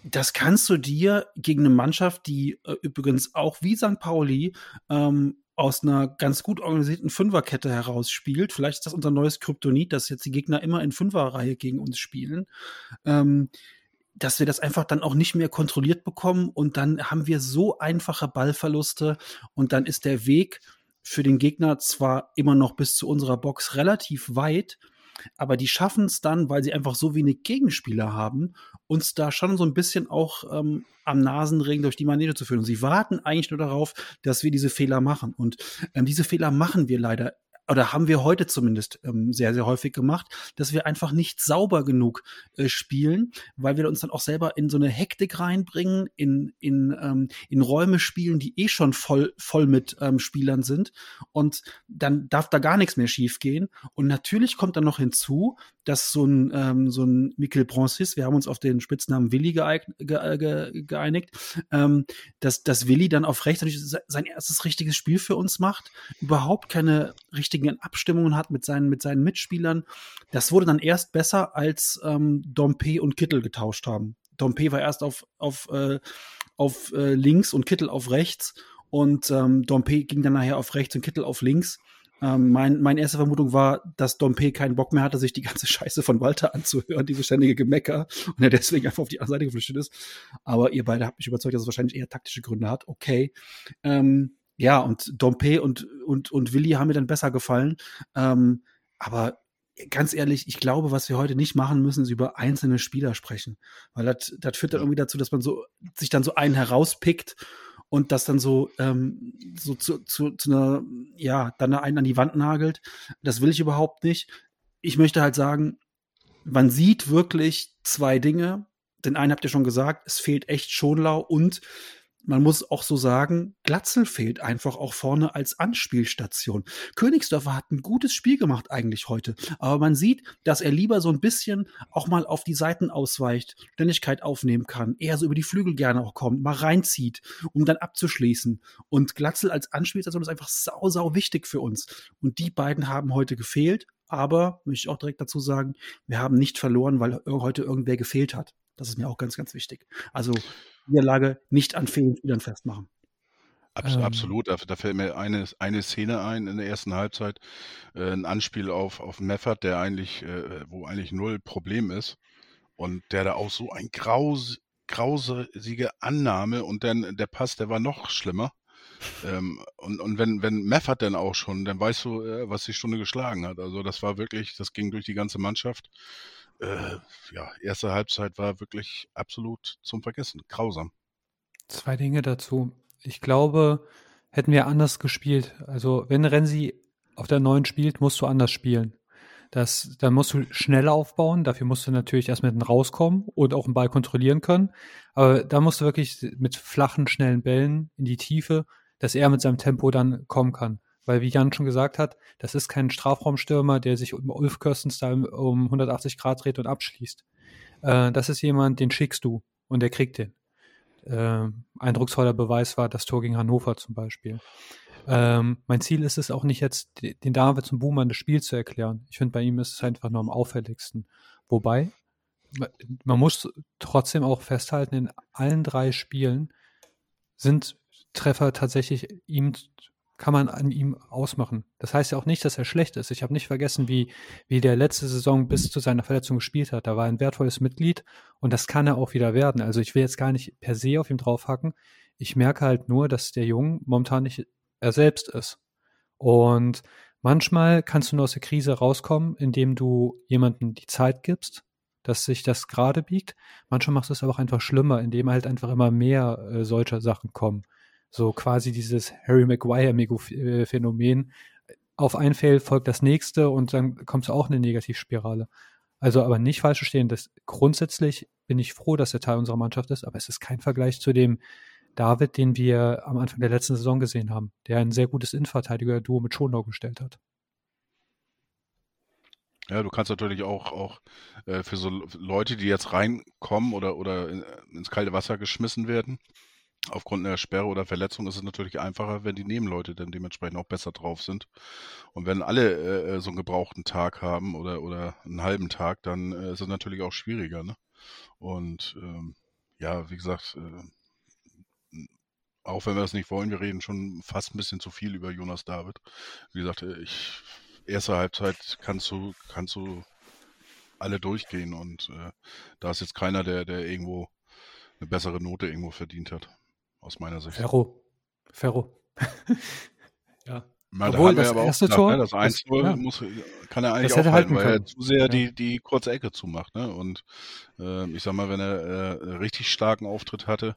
das kannst du dir gegen eine Mannschaft, die äh, übrigens auch wie St. Pauli ähm, aus einer ganz gut organisierten Fünferkette heraus spielt. Vielleicht ist das unser neues Kryptonit, dass jetzt die Gegner immer in Fünferreihe gegen uns spielen. Ähm, dass wir das einfach dann auch nicht mehr kontrolliert bekommen und dann haben wir so einfache Ballverluste und dann ist der Weg für den Gegner zwar immer noch bis zu unserer Box relativ weit, aber die schaffen es dann, weil sie einfach so wenig Gegenspieler haben, uns da schon so ein bisschen auch ähm, am Nasenring durch die Manege zu führen. Und sie warten eigentlich nur darauf, dass wir diese Fehler machen. Und ähm, diese Fehler machen wir leider oder haben wir heute zumindest ähm, sehr, sehr häufig gemacht, dass wir einfach nicht sauber genug äh, spielen, weil wir uns dann auch selber in so eine Hektik reinbringen, in, in, ähm, in Räume spielen, die eh schon voll, voll mit ähm, Spielern sind. Und dann darf da gar nichts mehr schiefgehen. Und natürlich kommt dann noch hinzu, dass so ein, ähm, so ein Mikkel Bronsis, wir haben uns auf den Spitznamen Willi ge, geeinigt, ähm, dass, dass Willi dann auf rechts sein erstes richtiges Spiel für uns macht, überhaupt keine richtige richtigen Abstimmungen hat mit seinen, mit seinen Mitspielern. Das wurde dann erst besser, als ähm, Dompe und Kittel getauscht haben. Dompe war erst auf, auf, äh, auf äh, links und Kittel auf rechts und ähm, Dompe ging dann nachher auf rechts und Kittel auf links. Ähm, mein, meine erste Vermutung war, dass Dompe keinen Bock mehr hatte, sich die ganze [laughs] Scheiße von Walter anzuhören, diese ständige Gemecker, und er deswegen einfach auf die andere Seite geflüchtet ist. Aber ihr beide habt mich überzeugt, dass es wahrscheinlich eher taktische Gründe hat. Okay. Ähm, ja, und Dompe und, und, und Willi haben mir dann besser gefallen. Ähm, aber ganz ehrlich, ich glaube, was wir heute nicht machen müssen, ist über einzelne Spieler sprechen. Weil das, führt dann irgendwie dazu, dass man so, sich dann so einen herauspickt und das dann so, ähm, so zu, zu, zu einer, ja, dann einen an die Wand nagelt. Das will ich überhaupt nicht. Ich möchte halt sagen, man sieht wirklich zwei Dinge. Den einen habt ihr schon gesagt, es fehlt echt Schonlau und man muss auch so sagen, Glatzel fehlt einfach auch vorne als Anspielstation. Königsdörfer hat ein gutes Spiel gemacht eigentlich heute, aber man sieht, dass er lieber so ein bisschen auch mal auf die Seiten ausweicht, Ständigkeit aufnehmen kann, eher so über die Flügel gerne auch kommt, mal reinzieht, um dann abzuschließen. Und Glatzel als Anspielstation ist einfach sau, sau wichtig für uns. Und die beiden haben heute gefehlt, aber möchte ich auch direkt dazu sagen, wir haben nicht verloren, weil heute irgendwer gefehlt hat. Das ist mir auch ganz, ganz wichtig. Also Niederlage nicht an fehlenden Spielern festmachen. Abs ähm. Absolut, da, da, fällt mir eine, eine Szene ein in der ersten Halbzeit, äh, ein Anspiel auf, auf Meffert, der eigentlich, äh, wo eigentlich null Problem ist und der da auch so ein graus, grausige Annahme und dann der Pass, der war noch schlimmer. ähm, und, und wenn, wenn Meffert dann auch schon, dann weißt du, äh, was die Stunde geschlagen hat. Also das war wirklich, das ging durch die ganze Mannschaft äh, ja, erste Halbzeit war wirklich absolut zum Vergessen. Grausam. Zwei Dinge dazu. Ich glaube, hätten wir anders gespielt. Also, wenn Renzi auf der neuen spielt, musst du anders spielen. Das, dann musst du schnell aufbauen. Dafür musst du natürlich erst mit dem rauskommen und auch einen Ball kontrollieren können. Aber da musst du wirklich mit flachen, schnellen Bällen in die Tiefe, dass er mit seinem Tempo dann kommen kann. Weil, wie Jan schon gesagt hat, das ist kein Strafraumstürmer, der sich um Ulf Kirstenstyle um 180 Grad dreht und abschließt. Äh, das ist jemand, den schickst du und der kriegt den. Äh, eindrucksvoller Beweis war das Tor gegen Hannover zum Beispiel. Ähm, mein Ziel ist es auch nicht jetzt, den David zum Boomer das Spiel zu erklären. Ich finde, bei ihm ist es einfach nur am auffälligsten. Wobei, man muss trotzdem auch festhalten, in allen drei Spielen sind Treffer tatsächlich ihm kann man an ihm ausmachen. Das heißt ja auch nicht, dass er schlecht ist. Ich habe nicht vergessen, wie, wie der letzte Saison bis zu seiner Verletzung gespielt hat. Da war ein wertvolles Mitglied und das kann er auch wieder werden. Also ich will jetzt gar nicht per se auf ihm draufhacken. Ich merke halt nur, dass der Junge momentan nicht er selbst ist. Und manchmal kannst du nur aus der Krise rauskommen, indem du jemandem die Zeit gibst, dass sich das gerade biegt. Manchmal machst du es aber auch einfach schlimmer, indem halt einfach immer mehr äh, solcher Sachen kommen. So quasi dieses Harry Maguire-Phänomen. Auf ein Fail folgt das nächste und dann kommst du auch in eine Negativspirale. Also aber nicht falsch verstehen, dass grundsätzlich bin ich froh, dass er Teil unserer Mannschaft ist, aber es ist kein Vergleich zu dem David, den wir am Anfang der letzten Saison gesehen haben, der ein sehr gutes Innenverteidiger-Duo mit Schonau gestellt hat. Ja, du kannst natürlich auch, auch äh, für so Leute, die jetzt reinkommen oder, oder in, ins kalte Wasser geschmissen werden, aufgrund einer Sperre oder Verletzung ist es natürlich einfacher, wenn die Nebenleute dann dementsprechend auch besser drauf sind. Und wenn alle äh, äh, so einen gebrauchten Tag haben oder, oder einen halben Tag, dann äh, ist es natürlich auch schwieriger. Ne? Und ähm, ja, wie gesagt, äh, auch wenn wir das nicht wollen, wir reden schon fast ein bisschen zu viel über Jonas David. Wie gesagt, äh, ich, erste Halbzeit kannst du, kannst du alle durchgehen und äh, da ist jetzt keiner, der, der irgendwo eine bessere Note irgendwo verdient hat aus meiner Sicht. Ferro. Ferro. [laughs] ja. Na, Obwohl, da das erste gesagt, Tor, ne, das 1 ja. muss, kann er eigentlich auch halten, weil er zu sehr ja. die, die kurze Ecke zumacht. Ne? Und äh, ich sag mal, wenn er äh, richtig starken Auftritt hatte,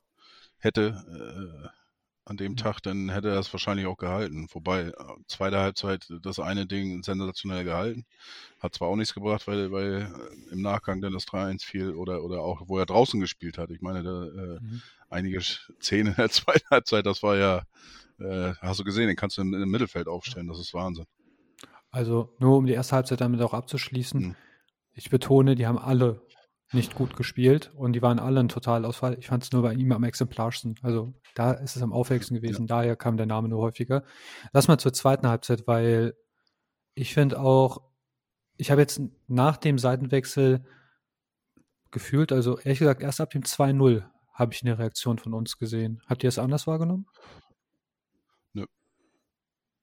hätte äh, an dem Tag, dann hätte er das wahrscheinlich auch gehalten. Wobei, äh, zweite Halbzeit, das eine Ding sensationell gehalten. Hat zwar auch nichts gebracht, weil, weil äh, im Nachgang dann das 3-1 fiel oder, oder auch, wo er draußen gespielt hat. Ich meine, da, äh, mhm. einige Szenen in der [laughs] zweiten Halbzeit, das war ja, äh, hast du gesehen, den kannst du im, im, Mittelfeld aufstellen. Das ist Wahnsinn. Also, nur um die erste Halbzeit damit auch abzuschließen. Mhm. Ich betone, die haben alle nicht gut gespielt und die waren alle ein Totalausfall. Ich fand es nur bei ihm am exemplarsten. Also da ist es am auffälligsten gewesen, ja. daher kam der Name nur häufiger. Lass mal zur zweiten Halbzeit, weil Ich finde auch, ich habe jetzt nach dem Seitenwechsel gefühlt, also ehrlich gesagt, erst ab dem 2-0 habe ich eine Reaktion von uns gesehen. Habt ihr es anders wahrgenommen?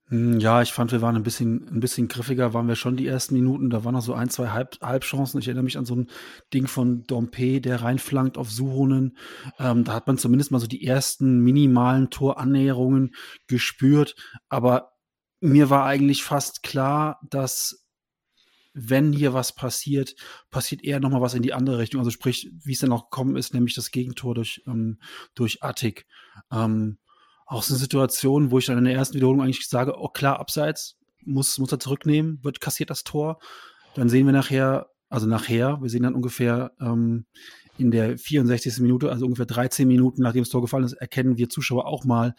Hm, ja, ich fand, wir waren ein bisschen, ein bisschen griffiger, waren wir schon die ersten Minuten. Da waren noch so ein, zwei Halb, Halbchancen. Ich erinnere mich an so ein Ding von Dompe, der reinflankt auf Suhonen. Ähm, da hat man zumindest mal so die ersten minimalen Torannäherungen gespürt. Aber mir war eigentlich fast klar, dass wenn hier was passiert, passiert eher nochmal was in die andere Richtung. Also sprich, wie es dann auch gekommen ist, nämlich das Gegentor durch, ähm, durch Attik. Ähm, auch so eine Situation, wo ich dann in der ersten Wiederholung eigentlich sage, oh klar, abseits, muss, muss er zurücknehmen, wird kassiert das Tor. Dann sehen wir nachher, also nachher, wir sehen dann ungefähr ähm, in der 64. Minute, also ungefähr 13 Minuten nachdem das Tor gefallen ist, erkennen wir Zuschauer auch mal,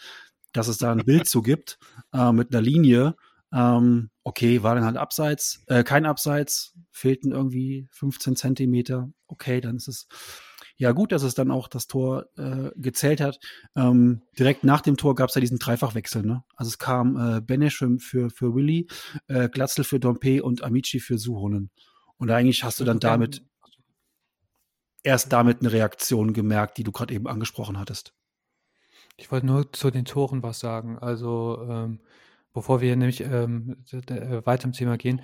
dass es da ein Bild zu gibt äh, mit einer Linie. Ähm, okay, war dann halt abseits, äh, kein Abseits, fehlten irgendwie 15 Zentimeter. Okay, dann ist es ja, gut, dass es dann auch das Tor äh, gezählt hat. Ähm, direkt nach dem Tor gab es ja diesen Dreifachwechsel. Ne? Also es kam äh, Benesch für, für, Willi, äh, Glatzel für Dompe und Amici für Suhonen. Und eigentlich hast du dann damit erst damit eine Reaktion gemerkt, die du gerade eben angesprochen hattest. Ich wollte nur zu den Toren was sagen. Also ähm, bevor wir nämlich ähm, äh, weiter im Thema gehen,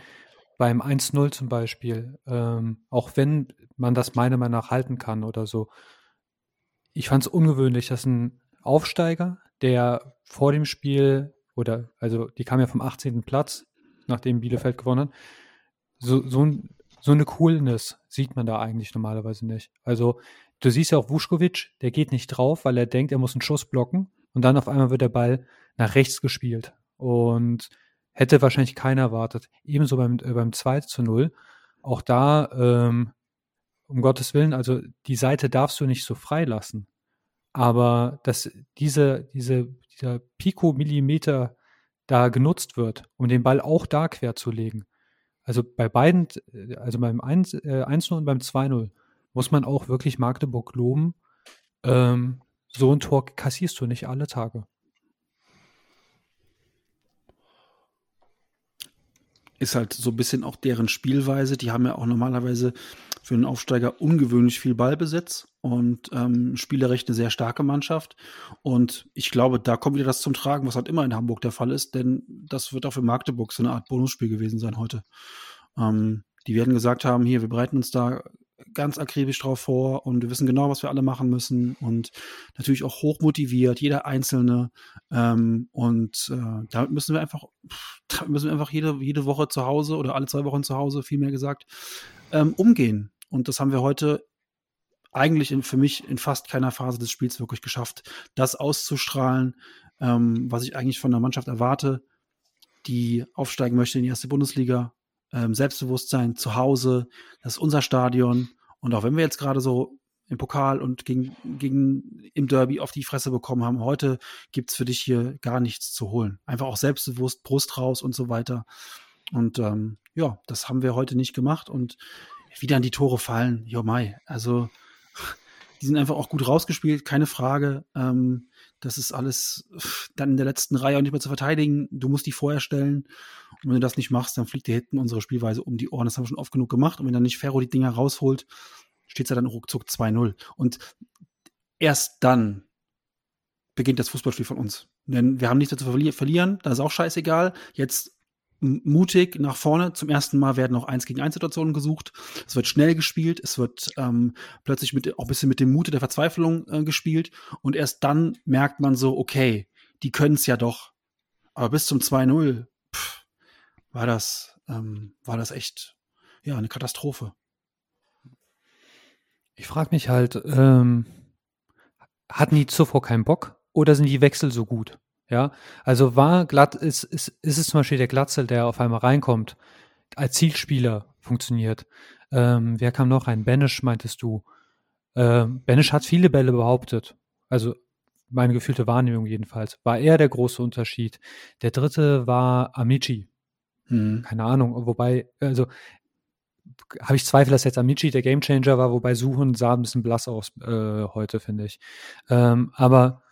beim 1-0 zum Beispiel, ähm, auch wenn man das meiner Meinung nach halten kann oder so, ich fand es ungewöhnlich, dass ein Aufsteiger, der vor dem Spiel oder, also die kam ja vom 18. Platz, nachdem Bielefeld gewonnen hat, so, so, so eine Coolness sieht man da eigentlich normalerweise nicht. Also du siehst ja auch Vuskovic, der geht nicht drauf, weil er denkt, er muss einen Schuss blocken und dann auf einmal wird der Ball nach rechts gespielt. Und hätte wahrscheinlich keiner erwartet. Ebenso beim, äh, beim 2 zu 0. Auch da, ähm, um Gottes Willen, also die Seite darfst du nicht so freilassen. Aber dass diese, diese, dieser Pico-Millimeter da genutzt wird, um den Ball auch da quer zu legen. Also bei beiden, äh, also beim 1, äh, 1 und beim 2-0, muss man auch wirklich Magdeburg loben. Ähm, so ein Tor kassierst du nicht alle Tage. Ist halt so ein bisschen auch deren Spielweise. Die haben ja auch normalerweise für einen Aufsteiger ungewöhnlich viel Ballbesitz und ähm, spielerisch eine sehr starke Mannschaft. Und ich glaube, da kommt wieder das zum Tragen, was halt immer in Hamburg der Fall ist, denn das wird auch für Magdeburg so eine Art Bonusspiel gewesen sein heute. Ähm, die werden gesagt haben, hier, wir bereiten uns da ganz akribisch drauf vor und wir wissen genau, was wir alle machen müssen und natürlich auch hoch motiviert, jeder Einzelne. Ähm, und äh, damit müssen wir einfach, damit müssen wir einfach jede, jede Woche zu Hause oder alle zwei Wochen zu Hause, vielmehr gesagt, ähm, umgehen. Und das haben wir heute eigentlich in, für mich in fast keiner Phase des Spiels wirklich geschafft, das auszustrahlen, ähm, was ich eigentlich von der Mannschaft erwarte, die aufsteigen möchte in die erste Bundesliga ähm, Selbstbewusstsein zu Hause, das ist unser Stadion. Und auch wenn wir jetzt gerade so im Pokal und gegen, gegen im Derby auf die Fresse bekommen haben, heute gibt es für dich hier gar nichts zu holen. Einfach auch selbstbewusst, Brust raus und so weiter. Und ähm, ja, das haben wir heute nicht gemacht und wieder an die Tore fallen. Jo Mai. Also [laughs] die sind einfach auch gut rausgespielt, keine Frage. Ähm, das ist alles dann in der letzten Reihe auch nicht mehr zu verteidigen. Du musst die vorher stellen. Und wenn du das nicht machst, dann fliegt dir hinten unsere Spielweise um die Ohren. Das haben wir schon oft genug gemacht. Und wenn dann nicht Ferro die Dinger rausholt, steht es ja dann ruckzuck 2-0. Und erst dann beginnt das Fußballspiel von uns. Denn wir haben nichts zu verlieren, das ist auch scheißegal. Jetzt mutig nach vorne. Zum ersten Mal werden auch eins gegen eins Situationen gesucht. Es wird schnell gespielt. Es wird ähm, plötzlich mit, auch ein bisschen mit dem Mute der Verzweiflung äh, gespielt. Und erst dann merkt man so, okay, die können es ja doch. Aber bis zum 2-0 war das, ähm, war das echt, ja, eine Katastrophe. Ich frage mich halt, ähm, hatten die zuvor keinen Bock oder sind die Wechsel so gut? Ja, also war glatt, ist, ist, ist es zum Beispiel der Glatzel, der auf einmal reinkommt, als Zielspieler funktioniert. Ähm, wer kam noch rein? Benisch, meintest du. Ähm, Benisch hat viele Bälle behauptet. Also meine gefühlte Wahrnehmung jedenfalls. War er der große Unterschied. Der dritte war Amici. Hm. Keine Ahnung. Wobei, also habe ich Zweifel, dass jetzt Amici der Gamechanger war, wobei Suchen sah ein bisschen blass aus äh, heute, finde ich. Ähm, aber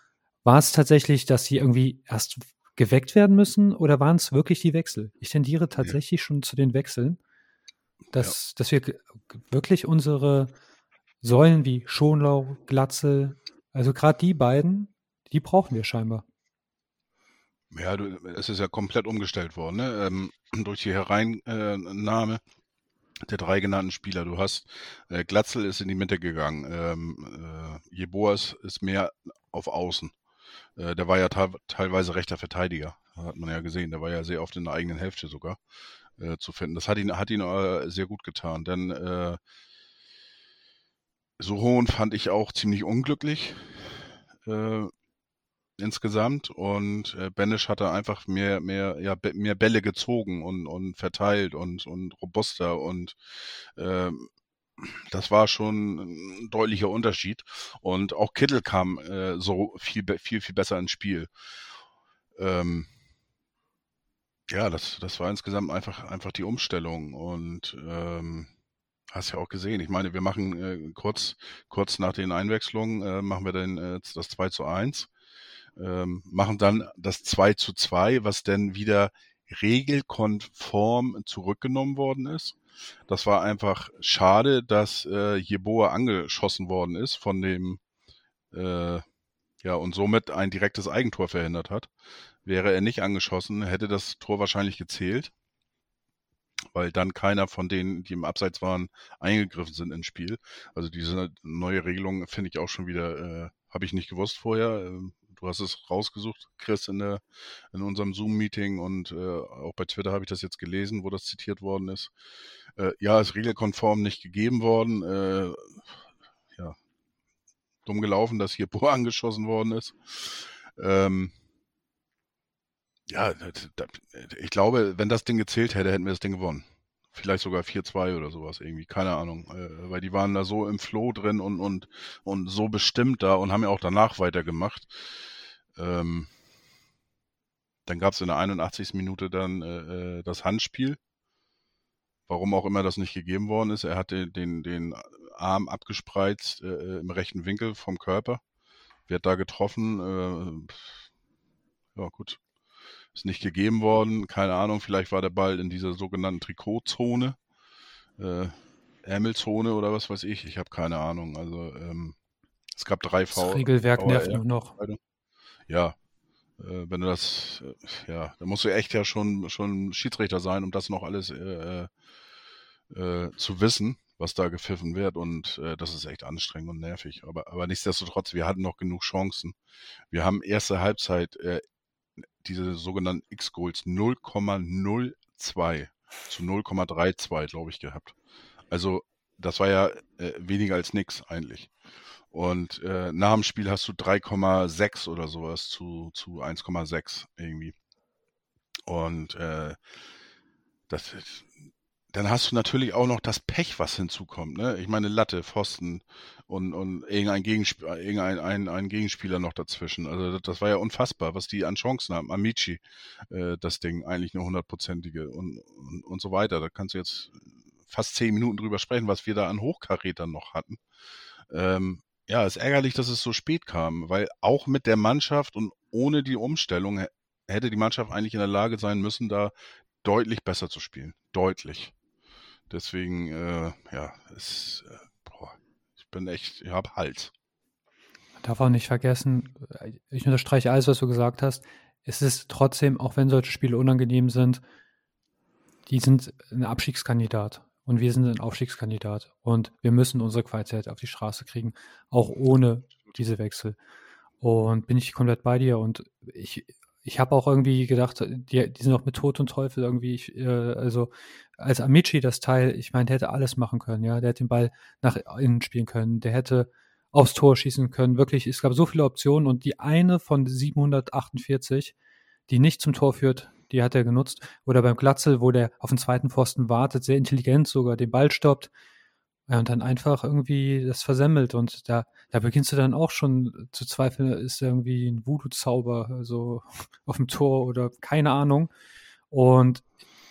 war es tatsächlich, dass sie irgendwie erst geweckt werden müssen oder waren es wirklich die Wechsel? Ich tendiere tatsächlich ja. schon zu den Wechseln, dass, ja. dass wir wirklich unsere Säulen wie Schonlau, Glatzel, also gerade die beiden, die brauchen wir scheinbar. Ja, du, es ist ja komplett umgestellt worden, ne? Ähm, [clears throat] durch die Hereinnahme der drei genannten Spieler. Du hast äh, Glatzel ist in die Mitte gegangen, ähm, äh, Jeboas ist mehr auf Außen. Äh, der war ja teilweise rechter Verteidiger, hat man ja gesehen. Der war ja sehr oft in der eigenen Hälfte sogar äh, zu finden. Das hat ihn, hat ihn äh, sehr gut getan, denn äh, Sohon fand ich auch ziemlich unglücklich äh, insgesamt und äh, Benisch hatte einfach mehr mehr ja mehr Bälle gezogen und und verteilt und und robuster und äh, das war schon ein deutlicher Unterschied und auch Kittel kam äh, so viel viel viel besser ins Spiel. Ähm, ja, das das war insgesamt einfach einfach die Umstellung und ähm, Hast ja auch gesehen. Ich meine, wir machen äh, kurz, kurz nach den Einwechslungen, äh, machen wir dann äh, das 2 zu 1, ähm, machen dann das 2 zu 2, was dann wieder regelkonform zurückgenommen worden ist. Das war einfach schade, dass äh, Jeboa angeschossen worden ist von dem, äh, ja, und somit ein direktes Eigentor verhindert hat. Wäre er nicht angeschossen, hätte das Tor wahrscheinlich gezählt weil dann keiner von denen, die im Abseits waren, eingegriffen sind ins Spiel. Also diese neue Regelung finde ich auch schon wieder, äh, habe ich nicht gewusst vorher. Du hast es rausgesucht, Chris, in, der, in unserem Zoom-Meeting und äh, auch bei Twitter habe ich das jetzt gelesen, wo das zitiert worden ist. Äh, ja, ist regelkonform nicht gegeben worden. Äh, ja, dumm gelaufen, dass hier [laughs] Bohr angeschossen worden ist. Ähm, ja, ich glaube, wenn das Ding gezählt hätte, hätten wir das Ding gewonnen. Vielleicht sogar 4-2 oder sowas irgendwie, keine Ahnung. Äh, weil die waren da so im Flow drin und, und, und so bestimmt da und haben ja auch danach weitergemacht. Ähm, dann gab es in der 81. Minute dann äh, äh, das Handspiel. Warum auch immer das nicht gegeben worden ist. Er hatte den, den Arm abgespreizt äh, äh im rechten Winkel vom Körper. Wird da getroffen. Äh, ja, gut. Ist nicht gegeben worden. Keine Ahnung, vielleicht war der Ball in dieser sogenannten Trikotzone, äh, Ärmelzone oder was weiß ich. Ich habe keine Ahnung. Also ähm, es gab drei V. Das Regelwerk nervt noch. Ja, äh, wenn du das, äh, ja, da musst du echt ja schon, schon Schiedsrichter sein, um das noch alles äh, äh, zu wissen, was da gepfiffen wird. Und äh, das ist echt anstrengend und nervig. Aber, aber nichtsdestotrotz, wir hatten noch genug Chancen. Wir haben erste Halbzeit äh, diese sogenannten X-Goals 0,02 zu 0,32, glaube ich, gehabt. Also das war ja äh, weniger als nix eigentlich. Und äh, nach dem Spiel hast du 3,6 oder sowas zu, zu 1,6 irgendwie. Und äh, das, dann hast du natürlich auch noch das Pech, was hinzukommt. Ne? Ich meine, Latte, Pfosten und, und irgendein, Gegensp irgendein ein, ein Gegenspieler noch dazwischen. Also das, das, war ja unfassbar, was die an Chancen haben. Amici, äh, das Ding, eigentlich eine hundertprozentige und, und, und so weiter. Da kannst du jetzt fast zehn Minuten drüber sprechen, was wir da an Hochkarätern noch hatten. Ähm, ja, es ist ärgerlich, dass es so spät kam, weil auch mit der Mannschaft und ohne die Umstellung hätte die Mannschaft eigentlich in der Lage sein müssen, da deutlich besser zu spielen. Deutlich. Deswegen, äh, ja, es, äh, boah, ich bin echt, ich habe Hals. Man darf auch nicht vergessen, äh, ich unterstreiche alles, was du gesagt hast. Es ist trotzdem, auch wenn solche Spiele unangenehm sind, die sind ein Abstiegskandidat und wir sind ein Aufstiegskandidat. Und wir müssen unsere Qualität auf die Straße kriegen, auch ohne diese Wechsel. Und bin ich komplett bei dir. Und ich ich habe auch irgendwie gedacht, die, die sind auch mit Tod und Teufel irgendwie, ich, äh, also als Amici das Teil, ich meine, der hätte alles machen können, ja, der hätte den Ball nach innen spielen können, der hätte aufs Tor schießen können, wirklich, es gab so viele Optionen. Und die eine von 748, die nicht zum Tor führt, die hat er genutzt. Oder beim Glatzel, wo der auf den zweiten Pfosten wartet, sehr intelligent sogar den Ball stoppt, ja, und dann einfach irgendwie das versemmelt und da, da beginnst du dann auch schon zu zweifeln, ist irgendwie ein Voodoo-Zauber so [laughs] auf dem Tor oder keine Ahnung. Und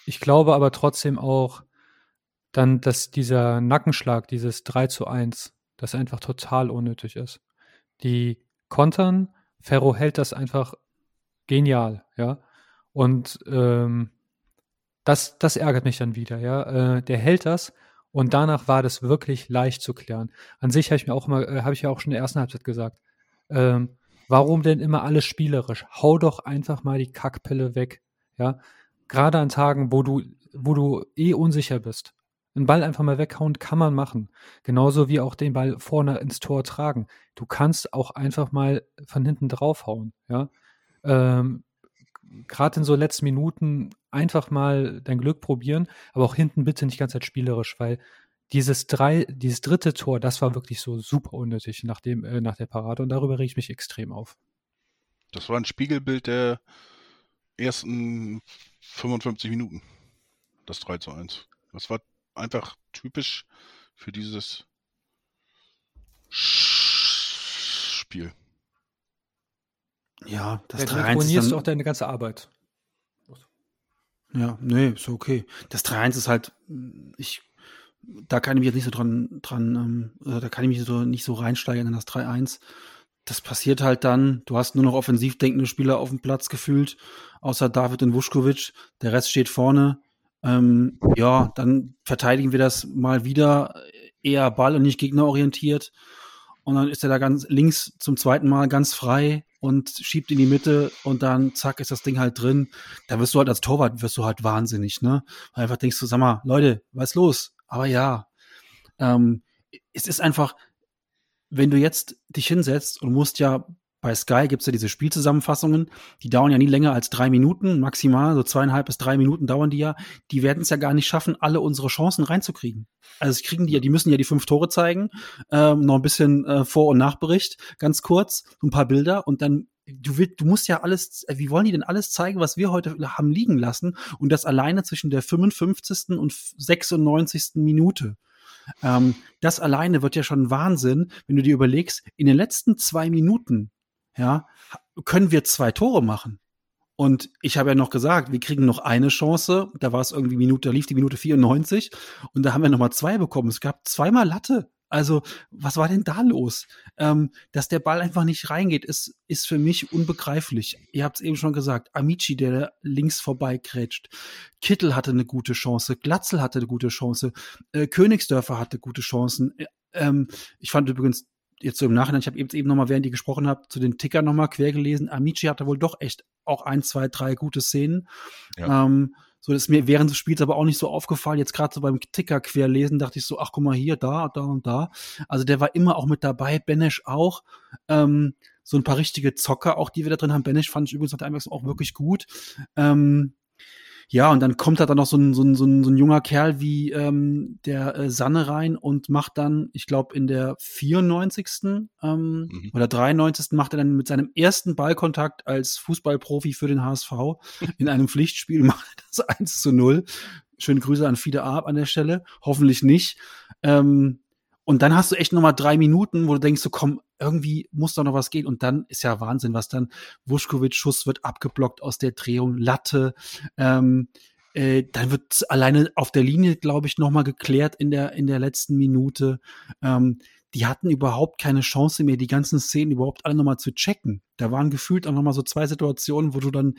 ich glaube aber trotzdem auch dann, dass dieser Nackenschlag, dieses 3 zu 1, das einfach total unnötig ist. Die kontern, Ferro hält das einfach genial, ja. Und ähm, das, das ärgert mich dann wieder, ja. Äh, der hält das und danach war das wirklich leicht zu klären. An sich habe ich mir auch immer, äh, habe ich ja auch schon in der ersten Halbzeit gesagt, ähm, warum denn immer alles spielerisch? Hau doch einfach mal die Kackpille weg, ja. Gerade an Tagen, wo du, wo du eh unsicher bist. Einen Ball einfach mal weghauen kann man machen. Genauso wie auch den Ball vorne ins Tor tragen. Du kannst auch einfach mal von hinten draufhauen, ja. Ähm, Gerade in so letzten Minuten einfach mal dein Glück probieren, aber auch hinten bitte nicht ganz spielerisch, weil dieses drei, dieses dritte Tor, das war wirklich so super unnötig nach dem, äh, nach der Parade und darüber rege ich mich extrem auf. Das war ein Spiegelbild der ersten 55 Minuten. Das 3 zu 1. Das war einfach typisch für dieses Spiel. Ja, das Ja, 3-1 du ist dann, auch deine ganze Arbeit. Ja, nee, ist okay. Das 3-1 ist halt, ich, da kann ich mich jetzt nicht so dran, dran, ähm, äh, da kann ich mich so nicht so reinsteigern in das 3-1. Das passiert halt dann, du hast nur noch offensiv denkende Spieler auf dem Platz gefühlt, außer David und Vuskovic, der Rest steht vorne. Ähm, ja, dann verteidigen wir das mal wieder eher Ball und nicht gegnerorientiert. Und dann ist er da ganz links zum zweiten Mal ganz frei und schiebt in die Mitte und dann zack ist das Ding halt drin. Da wirst du halt als Torwart wirst du halt wahnsinnig, ne? Weil einfach denkst du, sag mal, Leute, was los? Aber ja, ähm, es ist einfach, wenn du jetzt dich hinsetzt und musst ja bei Sky gibt's ja diese Spielzusammenfassungen, die dauern ja nie länger als drei Minuten, maximal, so zweieinhalb bis drei Minuten dauern die ja. Die werden es ja gar nicht schaffen, alle unsere Chancen reinzukriegen. Also kriegen die ja, die müssen ja die fünf Tore zeigen, ähm, noch ein bisschen äh, Vor- und Nachbericht, ganz kurz, ein paar Bilder und dann Du, willst, du musst ja alles, äh, wie wollen die denn alles zeigen, was wir heute haben liegen lassen und das alleine zwischen der 55. und 96. Minute. Ähm, das alleine wird ja schon Wahnsinn, wenn du dir überlegst, in den letzten zwei Minuten ja, können wir zwei Tore machen. Und ich habe ja noch gesagt, wir kriegen noch eine Chance. Da war es irgendwie Minute, da lief die Minute 94 und da haben wir noch mal zwei bekommen. Es gab zweimal Latte. Also, was war denn da los? Ähm, dass der Ball einfach nicht reingeht, ist, ist für mich unbegreiflich. Ihr habt es eben schon gesagt. Amici, der links vorbei krätscht. Kittel hatte eine gute Chance. Glatzel hatte eine gute Chance. Äh, Königsdörfer hatte gute Chancen. Äh, ähm, ich fand übrigens jetzt so im Nachhinein, ich habe eben eben nochmal, während ihr gesprochen habt, zu den Ticker nochmal quer gelesen. Amici hatte wohl doch echt auch ein, zwei, drei gute Szenen. Ja. Ähm, so das ist mir während des Spiels aber auch nicht so aufgefallen. Jetzt gerade so beim Ticker querlesen dachte ich so, ach guck mal hier, da, da und da. Also der war immer auch mit dabei, Benesch auch. Ähm, so ein paar richtige Zocker, auch die wir da drin haben. Benesch fand ich übrigens nach der Einwechslung auch wirklich gut. Ähm, ja, und dann kommt da dann noch so ein, so ein, so ein, so ein junger Kerl wie ähm, der äh, Sanne rein und macht dann, ich glaube, in der 94. Ähm, Mhm. oder 93. macht er dann mit seinem ersten Ballkontakt als Fußballprofi für den HSV [laughs] in einem Pflichtspiel [laughs] macht er das 1 zu 0. Schöne Grüße an Fide Arp an der Stelle. Hoffentlich nicht. Ähm, und dann hast du echt noch mal drei Minuten, wo du denkst, so komm, irgendwie muss da noch was gehen. Und dann ist ja Wahnsinn, was dann Vuskovic Schuss wird abgeblockt aus der Drehung, Latte. Ähm, äh, dann wird alleine auf der Linie, glaube ich, noch mal geklärt in der in der letzten Minute. Ähm, die hatten überhaupt keine Chance mehr, die ganzen Szenen überhaupt alle noch mal zu checken. Da waren gefühlt auch noch mal so zwei Situationen, wo du dann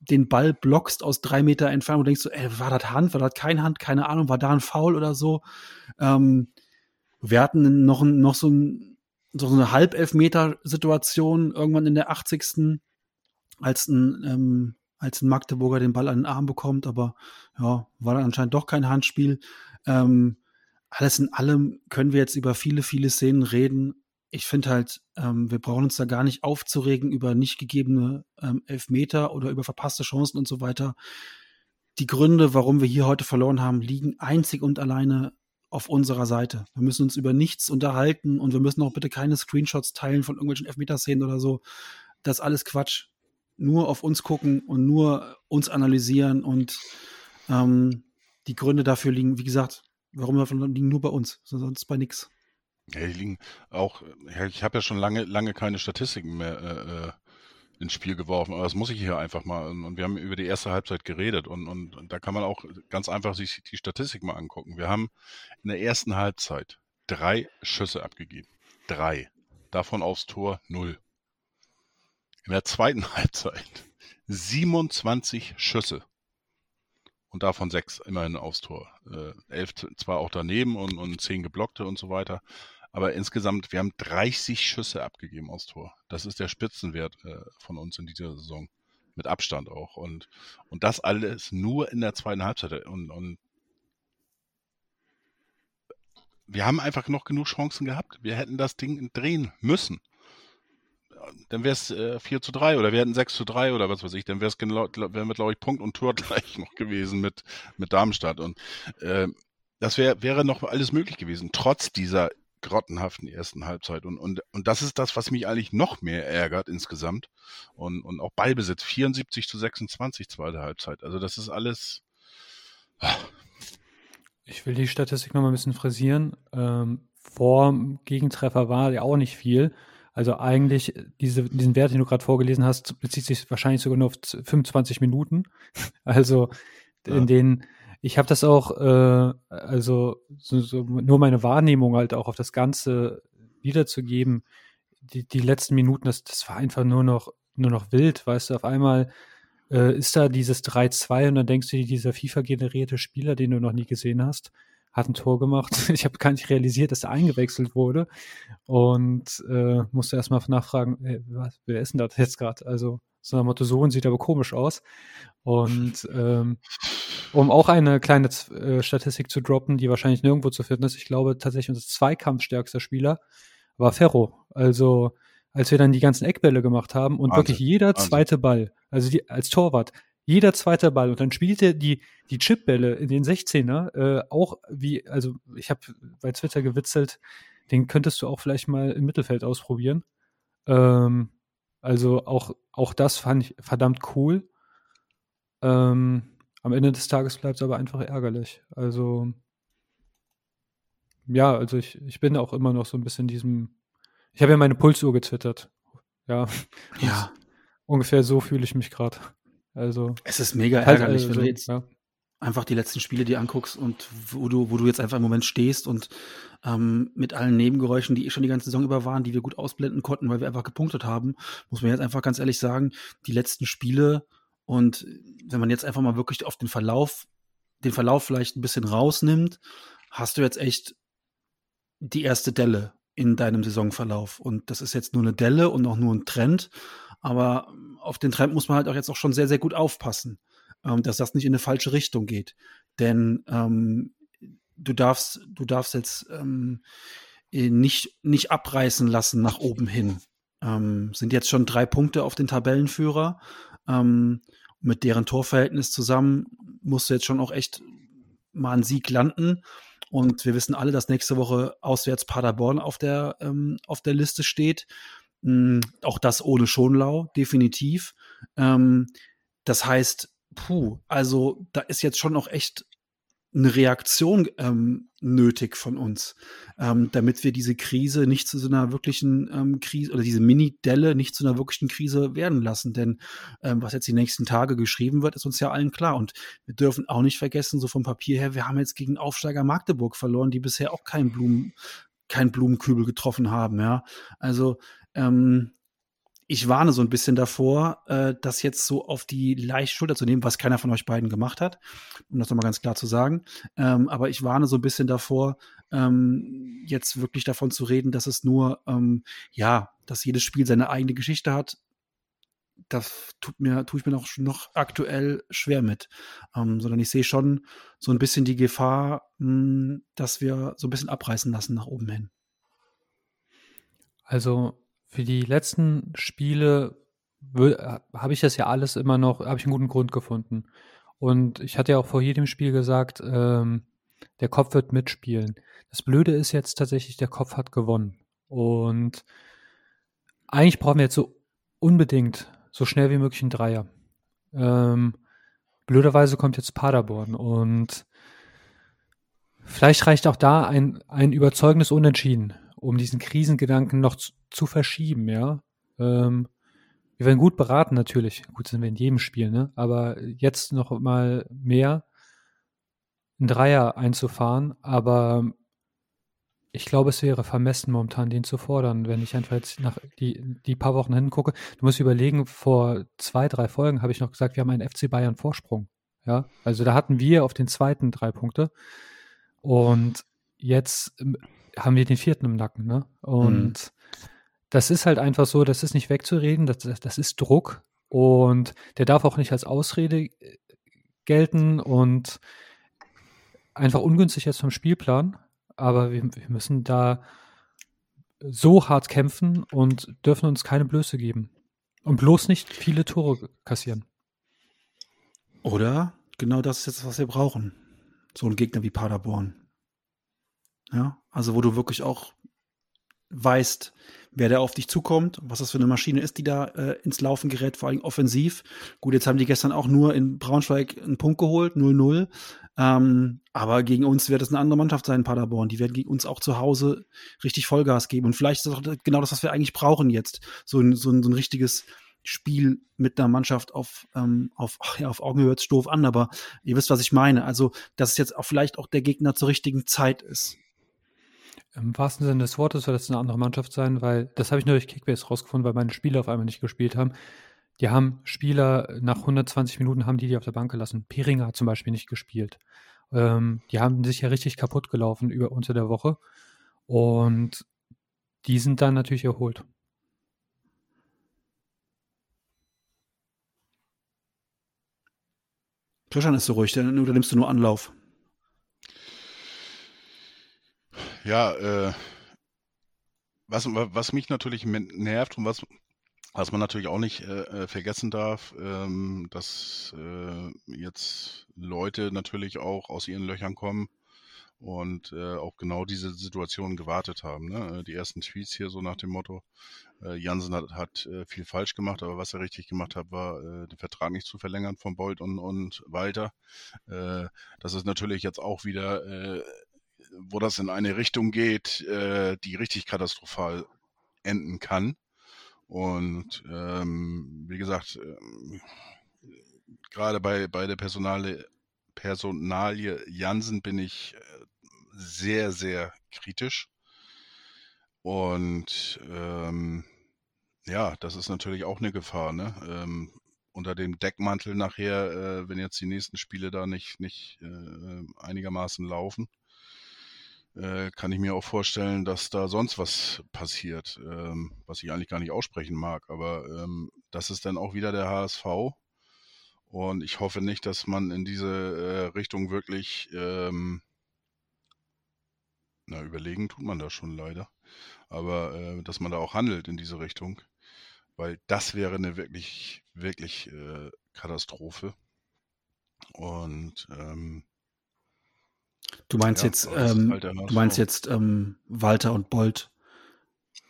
den Ball blockst aus drei Meter Entfernung und denkst so, ey, war das Hand, war das keine Hand, keine Ahnung, war da ein Foul oder so. Ähm, wir hatten noch, noch so, ein, so eine Halbelfmeter-Situation irgendwann in der 80. als ein, ähm, als ein Magdeburger den Ball an den Arm bekommt, aber ja, war dann anscheinend doch kein Handspiel. Ähm, alles in allem können wir jetzt über viele, viele Szenen reden. Ich finde halt, ähm, wir brauchen uns da gar nicht aufzuregen über nicht gegebene ähm, Elfmeter oder über verpasste Chancen und so weiter. Die Gründe, warum wir hier heute verloren haben, liegen einzig und alleine auf unserer Seite. Wir müssen uns über nichts unterhalten und wir müssen auch bitte keine Screenshots teilen von irgendwelchen Elfmeterszenen oder so. Das ist alles Quatsch. Nur auf uns gucken und nur uns analysieren und ähm, die Gründe dafür liegen, wie gesagt, warum wir liegen nur bei uns, sonst bei nix. Ja, die liegen auch, ich habe ja schon lange, lange keine Statistiken mehr äh, äh, ins Spiel geworfen, aber das muss ich hier einfach mal. Und wir haben über die erste Halbzeit geredet und, und, und da kann man auch ganz einfach sich die Statistik mal angucken. Wir haben in der ersten Halbzeit drei Schüsse abgegeben. Drei. Davon aufs Tor null. In der zweiten [laughs] Halbzeit 27 Schüsse. Und davon sechs immerhin aufs Tor. Äh, elf zwar auch daneben und, und zehn geblockte und so weiter. Aber insgesamt, wir haben 30 Schüsse abgegeben aufs Tor. Das ist der Spitzenwert äh, von uns in dieser Saison. Mit Abstand auch. Und, und das alles nur in der zweiten Halbzeit. Und, und wir haben einfach noch genug Chancen gehabt. Wir hätten das Ding drehen müssen. Dann wäre es äh, 4 zu 3 oder wir hätten 6 zu 3 oder was weiß ich. Dann wäre es genau, wären wir, glaube ich, Punkt und Tor [laughs] gleich noch gewesen mit, mit Darmstadt. Und äh, das wär, wäre noch alles möglich gewesen, trotz dieser grottenhaften ersten Halbzeit. Und, und, und das ist das, was mich eigentlich noch mehr ärgert insgesamt. Und, und auch Ballbesitz, 74 zu 26 zweite Halbzeit. Also das ist alles. Ah. Ich will die Statistik noch mal ein bisschen frisieren. Ähm, vor Gegentreffer war ja auch nicht viel. Also eigentlich, diese, diesen Wert, den du gerade vorgelesen hast, bezieht sich wahrscheinlich sogar nur auf 25 Minuten. [laughs] Also ja. in denen ich habe das auch, äh, also so, so nur meine Wahrnehmung halt auch auf das Ganze wiederzugeben. Die, die letzten Minuten, das, das war einfach nur noch, nur noch wild, weißt du, auf einmal äh, ist da dieses 3-2 und dann denkst du dieser FIFA-generierte Spieler, den du noch nie gesehen hast, hat ein Tor gemacht. [laughs] Ich habe gar nicht realisiert, dass er eingewechselt wurde und äh, musste erstmal nachfragen, ey, was, wer ist denn das jetzt gerade? Also so ein Motto, so sieht aber komisch aus. [laughs] Und ähm, um auch eine kleine äh, Statistik zu droppen, die wahrscheinlich nirgendwo zu finden ist, ich glaube tatsächlich unser zweikampfstärkster Spieler war Ferro. Also als wir dann die ganzen Eckbälle gemacht haben und Wahnsinn, wirklich jeder Wahnsinn. zweite Ball, also die, als Torwart, jeder zweite Ball und dann spielte die die Chipbälle in den 16er äh, auch wie also ich habe bei Twitter gewitzelt, den könntest du auch vielleicht mal im Mittelfeld ausprobieren. Ähm, also auch auch das fand ich verdammt cool. Ähm, am Ende des Tages bleibt es aber einfach ärgerlich. Also ja, also ich, ich bin auch immer noch so ein bisschen diesem. Ich habe ja meine Pulsuhr getwittert. Ja. Ja. Ungefähr so fühle ich mich gerade. Also. Es ist mega halt, ärgerlich, also, wenn du jetzt ja. Einfach die letzten Spiele dir anguckst und wo du, wo du jetzt einfach im Moment stehst und ähm, mit allen Nebengeräuschen, die eh schon die ganze Saison über waren, die wir gut ausblenden konnten, weil wir einfach gepunktet haben, muss man jetzt einfach ganz ehrlich sagen, die letzten Spiele und wenn man jetzt einfach mal wirklich auf den Verlauf, den Verlauf vielleicht ein bisschen rausnimmt, hast du jetzt echt die erste Delle in deinem Saisonverlauf. Und das ist jetzt nur eine Delle und auch nur ein Trend. Aber auf den Trend muss man halt auch jetzt auch schon sehr, sehr gut aufpassen, ähm, dass das nicht in eine falsche Richtung geht. Denn ähm, du darfst, du darfst jetzt ähm, nicht, nicht abreißen lassen nach oben hin. Ähm, sind jetzt schon drei Punkte auf den Tabellenführer. Ähm, mit deren Torverhältnis zusammen musst du jetzt schon auch echt mal einen Sieg landen. Und wir wissen alle, dass nächste Woche auswärts Paderborn auf der, ähm, auf der Liste steht. Ähm, auch das ohne Schonlau, definitiv. Ähm, das heißt, puh, also da ist jetzt schon auch echt eine Reaktion ähm, nötig von uns, ähm, damit wir diese Krise nicht zu so einer wirklichen ähm, Krise oder diese Mini-Delle nicht zu einer wirklichen Krise werden lassen. Denn ähm, was jetzt die nächsten Tage geschrieben wird, ist uns ja allen klar. Und wir dürfen auch nicht vergessen, so vom Papier her, wir haben jetzt gegen Aufsteiger Magdeburg verloren, die bisher auch keinen Blumen, kein Blumenkübel getroffen haben. Ja, also ähm, ich warne so ein bisschen davor, äh, das jetzt so auf die leichte Schulter zu nehmen, was keiner von euch beiden gemacht hat, um das nochmal ganz klar zu sagen. Ähm, aber ich warne so ein bisschen davor, ähm, jetzt wirklich davon zu reden, dass es nur, ähm, ja, dass jedes Spiel seine eigene Geschichte hat. Das tut mir, tue ich mir noch, noch aktuell schwer mit. Ähm, sondern ich sehe schon so ein bisschen die Gefahr, mh, hm, dass wir so ein bisschen abreißen lassen nach oben hin. Also für die letzten Spiele habe ich das ja alles immer noch, habe ich einen guten Grund gefunden. Und ich hatte ja auch vor jedem Spiel gesagt, ähm, der Kopf wird mitspielen. Das Blöde ist jetzt tatsächlich, der Kopf hat gewonnen. Und eigentlich brauchen wir jetzt so unbedingt so schnell wie möglich einen Dreier. Ähm, blöderweise kommt jetzt Paderborn und vielleicht reicht auch da ein, ein überzeugendes Unentschieden um diesen Krisengedanken noch zu, zu verschieben, ja. Ähm, wir werden gut beraten natürlich. Gut sind wir in jedem Spiel, ne? Aber jetzt noch mal mehr einen Dreier einzufahren, aber ich glaube, es wäre vermessen, momentan den zu fordern, wenn ich einfach jetzt nach die, die paar Wochen hingucke. Du musst überlegen, vor zwei, drei Folgen habe ich noch gesagt, wir haben einen FC Bayern Vorsprung. Ja, also da hatten wir auf den zweiten drei Punkte. Und jetzt ähm, haben wir den vierten im Nacken, ne? Und mhm. das ist halt einfach so, das ist nicht wegzureden, das, das ist Druck und der darf auch nicht als Ausrede äh, gelten und einfach ungünstig jetzt vom Spielplan aber wir, wir müssen da so hart kämpfen und dürfen uns keine Blöße geben. Und bloß nicht viele Tore kassieren. Oder genau das ist jetzt, was wir brauchen. So ein Gegner wie Paderborn. Ja, also wo du wirklich auch weißt, wer da auf dich zukommt, was das für eine Maschine ist, die da äh, ins Laufen gerät, vor allem offensiv. Gut, jetzt haben die gestern auch nur in Braunschweig einen Punkt geholt, 0-0. Ähm, aber gegen uns wird es eine andere Mannschaft sein, Paderborn. Die werden gegen uns auch zu Hause richtig Vollgas geben. Und vielleicht ist das auch genau das, was wir eigentlich brauchen jetzt. So ein, so ein, so ein richtiges Spiel mit einer Mannschaft auf, ähm, auf, ja, auf Augenhöhe hört doof an, aber ihr wisst, was ich meine. Also, dass es jetzt auch vielleicht auch der Gegner zur richtigen Zeit ist. Im wahrsten Sinne des Wortes soll das eine andere Mannschaft sein, weil das habe ich nur durch Kickbase rausgefunden, weil meine Spieler auf einmal nicht gespielt haben. Die haben Spieler nach 120 Minuten haben die die auf der Bank gelassen. Peringer hat zum Beispiel nicht gespielt. Ähm, die haben sich ja richtig kaputt gelaufen über unter der Woche und die sind dann natürlich erholt. Christian ist so ruhig, oder nimmst du nur Anlauf? Ja, äh, was, was mich natürlich nervt und was, was man natürlich auch nicht äh, äh, vergessen darf, ähm, dass äh, jetzt Leute natürlich auch aus ihren Löchern kommen und äh, auch genau diese Situation gewartet haben. Ne? Äh, die ersten Tweets hier so nach dem Motto, äh, Jansen hat, hat äh, viel falsch gemacht, aber was er richtig gemacht hat, war äh, den Vertrag nicht zu verlängern von Bolt und, und Walter. Äh, das ist natürlich jetzt auch wieder äh, wo das in eine Richtung geht, äh, die richtig katastrophal enden kann. Und ähm, wie gesagt, ähm, gerade bei, bei der Personale, Personalie Jansen bin ich äh, sehr, sehr kritisch. Und ähm, ja, das ist natürlich auch eine Gefahr, ne? Ähm, unter dem Deckmantel nachher, äh, wenn jetzt die nächsten Spiele da nicht, nicht äh, einigermaßen laufen, äh, kann ich mir auch vorstellen, dass da sonst was passiert, ähm, was ich eigentlich gar nicht aussprechen mag. Aber ähm, das ist dann auch wieder der HSV. Und ich hoffe nicht, dass man in diese äh, Richtung wirklich, ähm, na, überlegen tut man da schon leider, aber äh, dass man da auch handelt in diese Richtung, weil das wäre eine wirklich, wirklich äh, Katastrophe. Und ähm, Du meinst ja, jetzt, ähm, halt du meinst jetzt ähm, Walter und Bolt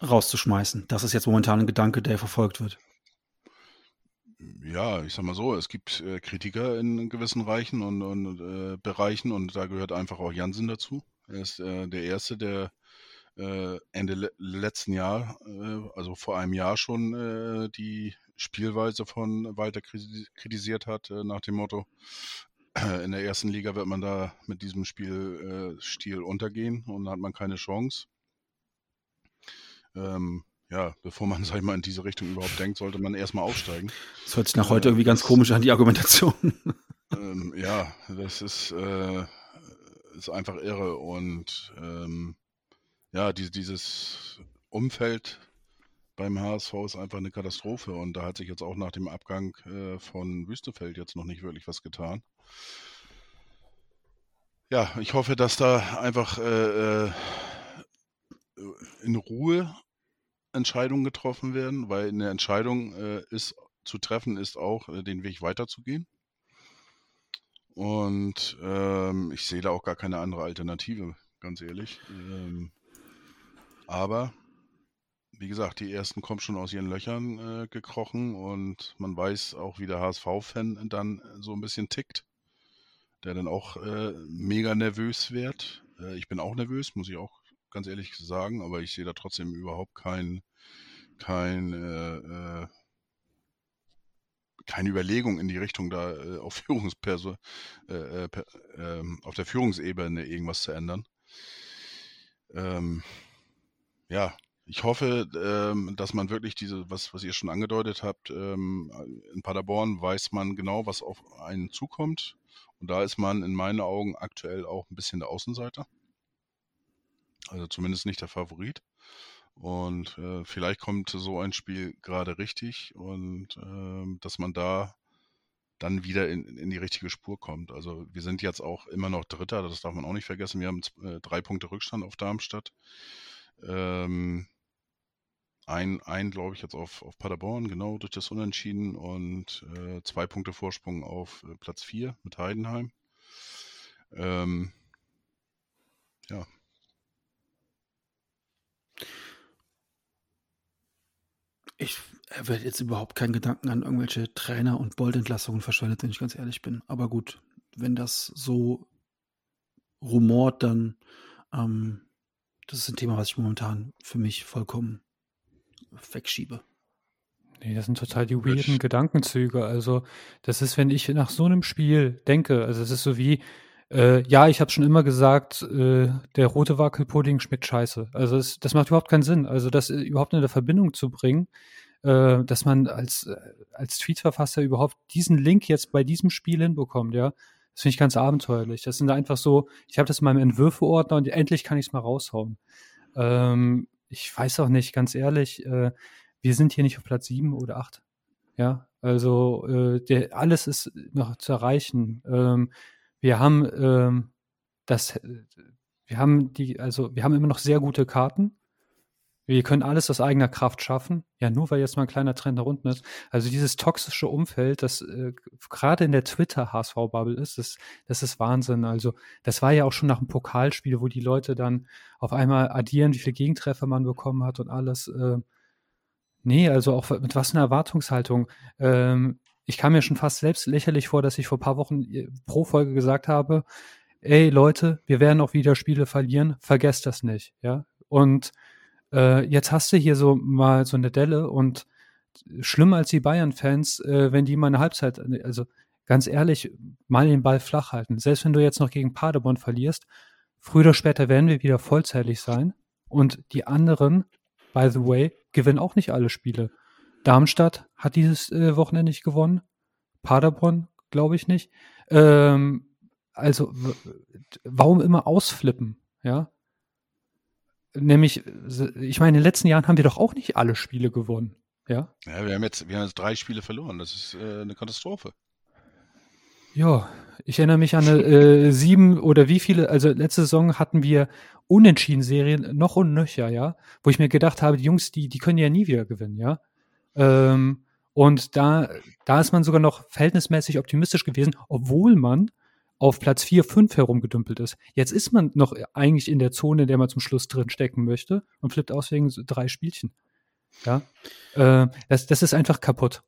rauszuschmeißen. Das ist jetzt momentan ein Gedanke, der verfolgt wird. Ja, ich sag mal so, es gibt äh, Kritiker in gewissen Reichen und, und äh, Bereichen und da gehört einfach auch Jansen dazu. Er ist äh, der Erste, der äh, Ende le letzten Jahr, äh, also vor einem Jahr schon, äh, die Spielweise von Walter kritisiert hat, nach dem Motto, in der ersten Liga wird man da mit diesem Spielstil äh, untergehen und dann hat man keine Chance. Ähm, ja, bevor man, [laughs] sag ich mal, in diese Richtung überhaupt denkt, sollte man erstmal aufsteigen. Das hört sich nach heute äh, irgendwie ganz komisch an, die Argumentation. [laughs] Ähm, ja, das ist, äh, ist einfach irre und ähm, ja, die, dieses Umfeld beim HSV ist einfach eine Katastrophe und da hat sich jetzt auch nach dem Abgang äh, von Wüstefeld jetzt noch nicht wirklich was getan. Ja, ich hoffe, dass da einfach äh, äh, in Ruhe Entscheidungen getroffen werden, weil eine Entscheidung äh, ist zu treffen, ist auch äh, den Weg weiterzugehen. Und ähm, ich sehe da auch gar keine andere Alternative, ganz ehrlich. Ähm, aber wie gesagt, die ersten kommen schon aus ihren Löchern äh, gekrochen und man weiß auch, wie der HSV-Fan dann so ein bisschen tickt der dann auch äh, mega nervös wird. Äh, ich bin auch nervös, muss ich auch ganz ehrlich sagen, aber ich sehe da trotzdem überhaupt kein, kein, äh, äh keine Überlegung in die Richtung, da äh, auf Führungsperson, äh, per, ähm, auf der Führungsebene irgendwas zu ändern. ähm, ja, ich hoffe, ähm, dass man wirklich diese, was, was ihr schon angedeutet habt, ähm, in Paderborn weiß man genau, was auf einen zukommt. Und da ist man in meinen Augen aktuell auch ein bisschen der Außenseiter. Also zumindest nicht der Favorit. Und äh, vielleicht kommt so ein Spiel gerade richtig und äh, dass man da dann wieder in, in die richtige Spur kommt. Also wir sind jetzt auch immer noch Dritter, das darf man auch nicht vergessen. Wir haben äh, drei Punkte Rückstand auf Darmstadt. Ähm, ein, ein glaube ich, jetzt auf, auf Paderborn, genau, durch das Unentschieden und äh, zwei Punkte Vorsprung auf äh, Platz 4 mit Heidenheim. Ähm, ja, Ich werde jetzt überhaupt keinen Gedanken an irgendwelche Trainer und Boldentlassungen verschwendet, wenn ich ganz ehrlich bin. Aber gut, wenn das so rumort, dann ähm, das ist ein Thema, was ich momentan für mich vollkommen wegschiebe. Nee, das sind total die weirden Gedankenzüge. Also, das ist, wenn ich nach so einem Spiel denke, also es ist so wie, äh, ja, ich habe schon immer gesagt, äh, der rote Wackelpudding schmeckt scheiße. Also es, das macht überhaupt keinen Sinn. Also das äh, überhaupt in der Verbindung zu bringen, äh, dass man als, äh, als Tweetverfasser überhaupt diesen Link jetzt bei diesem Spiel hinbekommt, ja. Das finde ich ganz abenteuerlich. Das sind einfach so, ich habe das in meinem Entwürfeordner und endlich kann ich es mal raushauen. Ähm, ich weiß auch nicht, ganz ehrlich, äh, wir sind hier nicht auf Platz sieben oder acht. Ja, also äh, der, alles ist noch zu erreichen. Ähm, wir haben ähm, das, wir haben die, also wir haben immer noch sehr gute Karten. Wir können alles aus eigener Kraft schaffen. Ja, nur weil jetzt mal ein kleiner Trend nach unten ist. Also dieses toxische Umfeld, das äh, gerade in der Twitter-HSV-Bubble ist, das, das ist Wahnsinn. Also das war ja auch schon nach dem Pokalspiel, wo die Leute dann auf einmal addieren, wie viele Gegentreffer man bekommen hat und alles. Äh, nee, also auch mit was einer Erwartungshaltung. Ähm, ich kam mir schon fast selbst lächerlich vor, dass ich vor ein paar Wochen äh, pro Folge gesagt habe, ey Leute, wir werden auch wieder Spiele verlieren, vergesst das nicht, ja. Und äh, jetzt hast du hier so mal so eine Delle und schlimmer als die Bayern-Fans, äh, wenn die mal eine Halbzeit, also ganz ehrlich, mal den Ball flach halten. Selbst wenn du jetzt noch gegen Paderborn verlierst, früher oder später werden wir wieder vollzählig sein. Und die anderen, by the way, gewinnen auch nicht alle Spiele. Darmstadt hat dieses äh, Wochenende nicht gewonnen. Paderborn, glaube ich nicht. Ähm, also, warum immer ausflippen? Ja. Nämlich, ich meine, in den letzten Jahren haben wir doch auch nicht alle Spiele gewonnen. Ja. Ja, wir haben jetzt, wir haben jetzt drei Spiele verloren. Das ist äh, eine Katastrophe. Ja, ich erinnere mich an eine, äh, [laughs] sieben oder wie viele, also letzte Saison hatten wir Unentschieden-Serien noch und nöcher, ja, wo ich mir gedacht habe, die Jungs, die, die können ja nie wieder gewinnen, ja. Ähm, und da, da ist man sogar noch verhältnismäßig optimistisch gewesen, obwohl man auf Platz 4, 5 herumgedümpelt ist. Jetzt ist man noch eigentlich in der Zone, in der man zum Schluss drin stecken möchte und flippt aus wegen so drei Spielchen. Ja, äh, das, das ist einfach kaputt.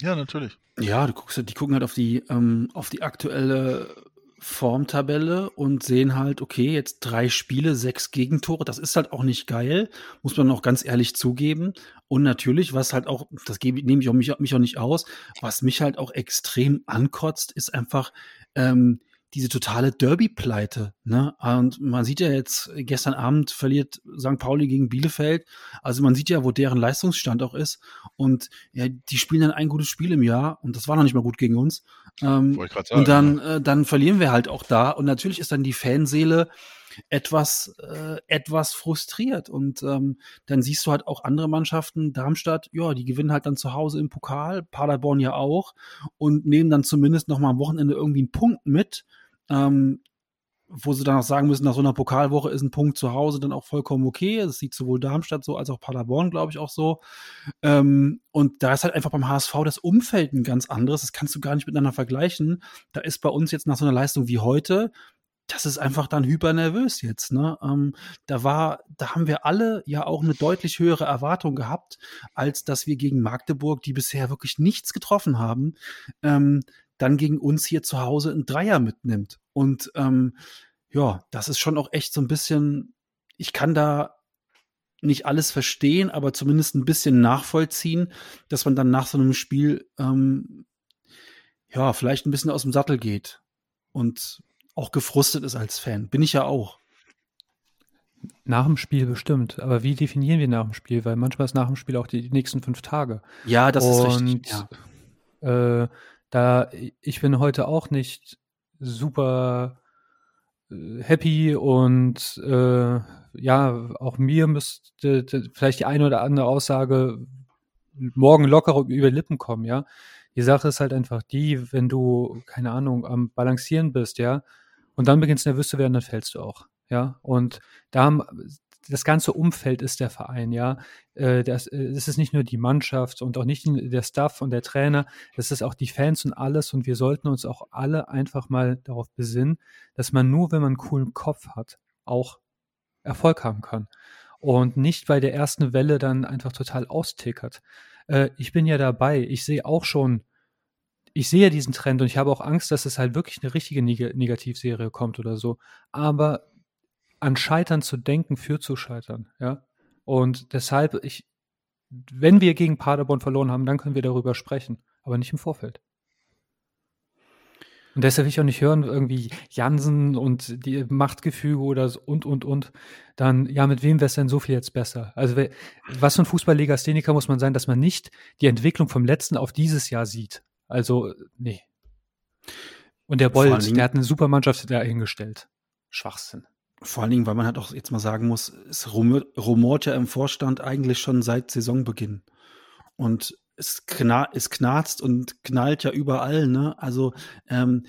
Ja, natürlich. Ja, du guckst, die gucken halt auf die, ähm, auf die aktuelle Formtabelle und sehen halt, okay, jetzt drei Spiele, sechs Gegentore, das ist halt auch nicht geil, muss man auch ganz ehrlich zugeben. Und natürlich, was halt auch, das gebe, nehme ich auch mich, mich auch nicht aus, was mich halt auch extrem ankotzt, ist einfach ähm, diese totale Derby-Pleite. Ne? Und man sieht ja jetzt, gestern Abend verliert St. Pauli gegen Bielefeld. Also man sieht ja, wo deren Leistungsstand auch ist. Und ja, die spielen dann ein gutes Spiel im Jahr und das war noch nicht mal gut gegen uns. Ähm, sagen, und dann, ja. äh, dann verlieren wir halt auch da. Und natürlich ist dann die Fanseele etwas, äh, etwas frustriert. Und ähm, dann siehst du halt auch andere Mannschaften, Darmstadt, ja, die gewinnen halt dann zu Hause im Pokal, Paderborn ja auch und nehmen dann zumindest noch mal am Wochenende irgendwie einen Punkt mit ähm, wo sie dann auch sagen müssen, nach so einer Pokalwoche ist ein Punkt zu Hause dann auch vollkommen okay. Das sieht sowohl Darmstadt so als auch Paderborn, glaube ich, auch so. Ähm, und da ist halt einfach beim HSV das Umfeld ein ganz anderes. Das kannst du gar nicht miteinander vergleichen. Da ist bei uns jetzt nach so einer Leistung wie heute, das ist einfach dann hyper nervös jetzt. Ne? Ähm, da war, da haben wir alle ja auch eine deutlich höhere Erwartung gehabt, als dass wir gegen Magdeburg, die bisher wirklich nichts getroffen haben, ähm, dann gegen uns hier zu Hause ein Dreier mitnimmt. Und ähm, ja, das ist schon auch echt so ein bisschen, ich kann da nicht alles verstehen, aber zumindest ein bisschen nachvollziehen, dass man dann nach so einem Spiel ähm, ja vielleicht ein bisschen aus dem Sattel geht und auch gefrustet ist als Fan. Bin ich ja auch. Nach dem Spiel bestimmt. Aber wie definieren wir nach dem Spiel? Weil manchmal ist nach dem Spiel auch die, die nächsten fünf Tage. Ja, das ist richtig. Und Ja. äh, da ich bin heute auch nicht super äh, happy und äh, ja, auch mir müsste vielleicht die eine oder andere Aussage morgen locker über Lippen kommen, ja. Die Sache ist halt einfach die, wenn du, keine Ahnung, am Balancieren bist, ja, und dann beginnst nervös zu werden, dann fällst du auch, ja. Und da haben, das ganze Umfeld ist der Verein, ja. Äh, das, äh, es ist nicht nur die Mannschaft und auch nicht der Staff und der Trainer, das ist auch die Fans und alles. Und wir sollten uns auch alle einfach mal darauf besinnen, dass man nur, wenn man einen coolen Kopf hat, auch Erfolg haben kann. Und nicht bei der ersten Welle dann einfach total austickert. Äh, ich bin ja dabei. Ich sehe auch schon, ich sehe diesen Trend und ich habe auch Angst, dass es halt wirklich eine richtige Neg Negativserie kommt oder so. Aber an Scheitern zu denken, führt zu Scheitern, ja. Und deshalb, ich, wenn wir gegen Paderborn verloren haben, dann können wir darüber sprechen, aber nicht im Vorfeld. Und deshalb will ich auch nicht hören, irgendwie Jansen und die Machtgefüge oder so und, und, und. Dann, ja, mit wem wäre es denn so viel jetzt besser? Also, was für ein Fußballlegastheniker muss man sein, dass man nicht die Entwicklung vom letzten auf dieses Jahr sieht? Also, nee. Und der Dingen- der hat eine super Mannschaft da hingestellt. Schwachsinn. Vor allen Dingen, weil man halt auch jetzt mal sagen muss, es rumort, ja im Vorstand eigentlich schon seit Saisonbeginn. Und es, kna es knarzt und knallt ja überall, ne? Also, ähm,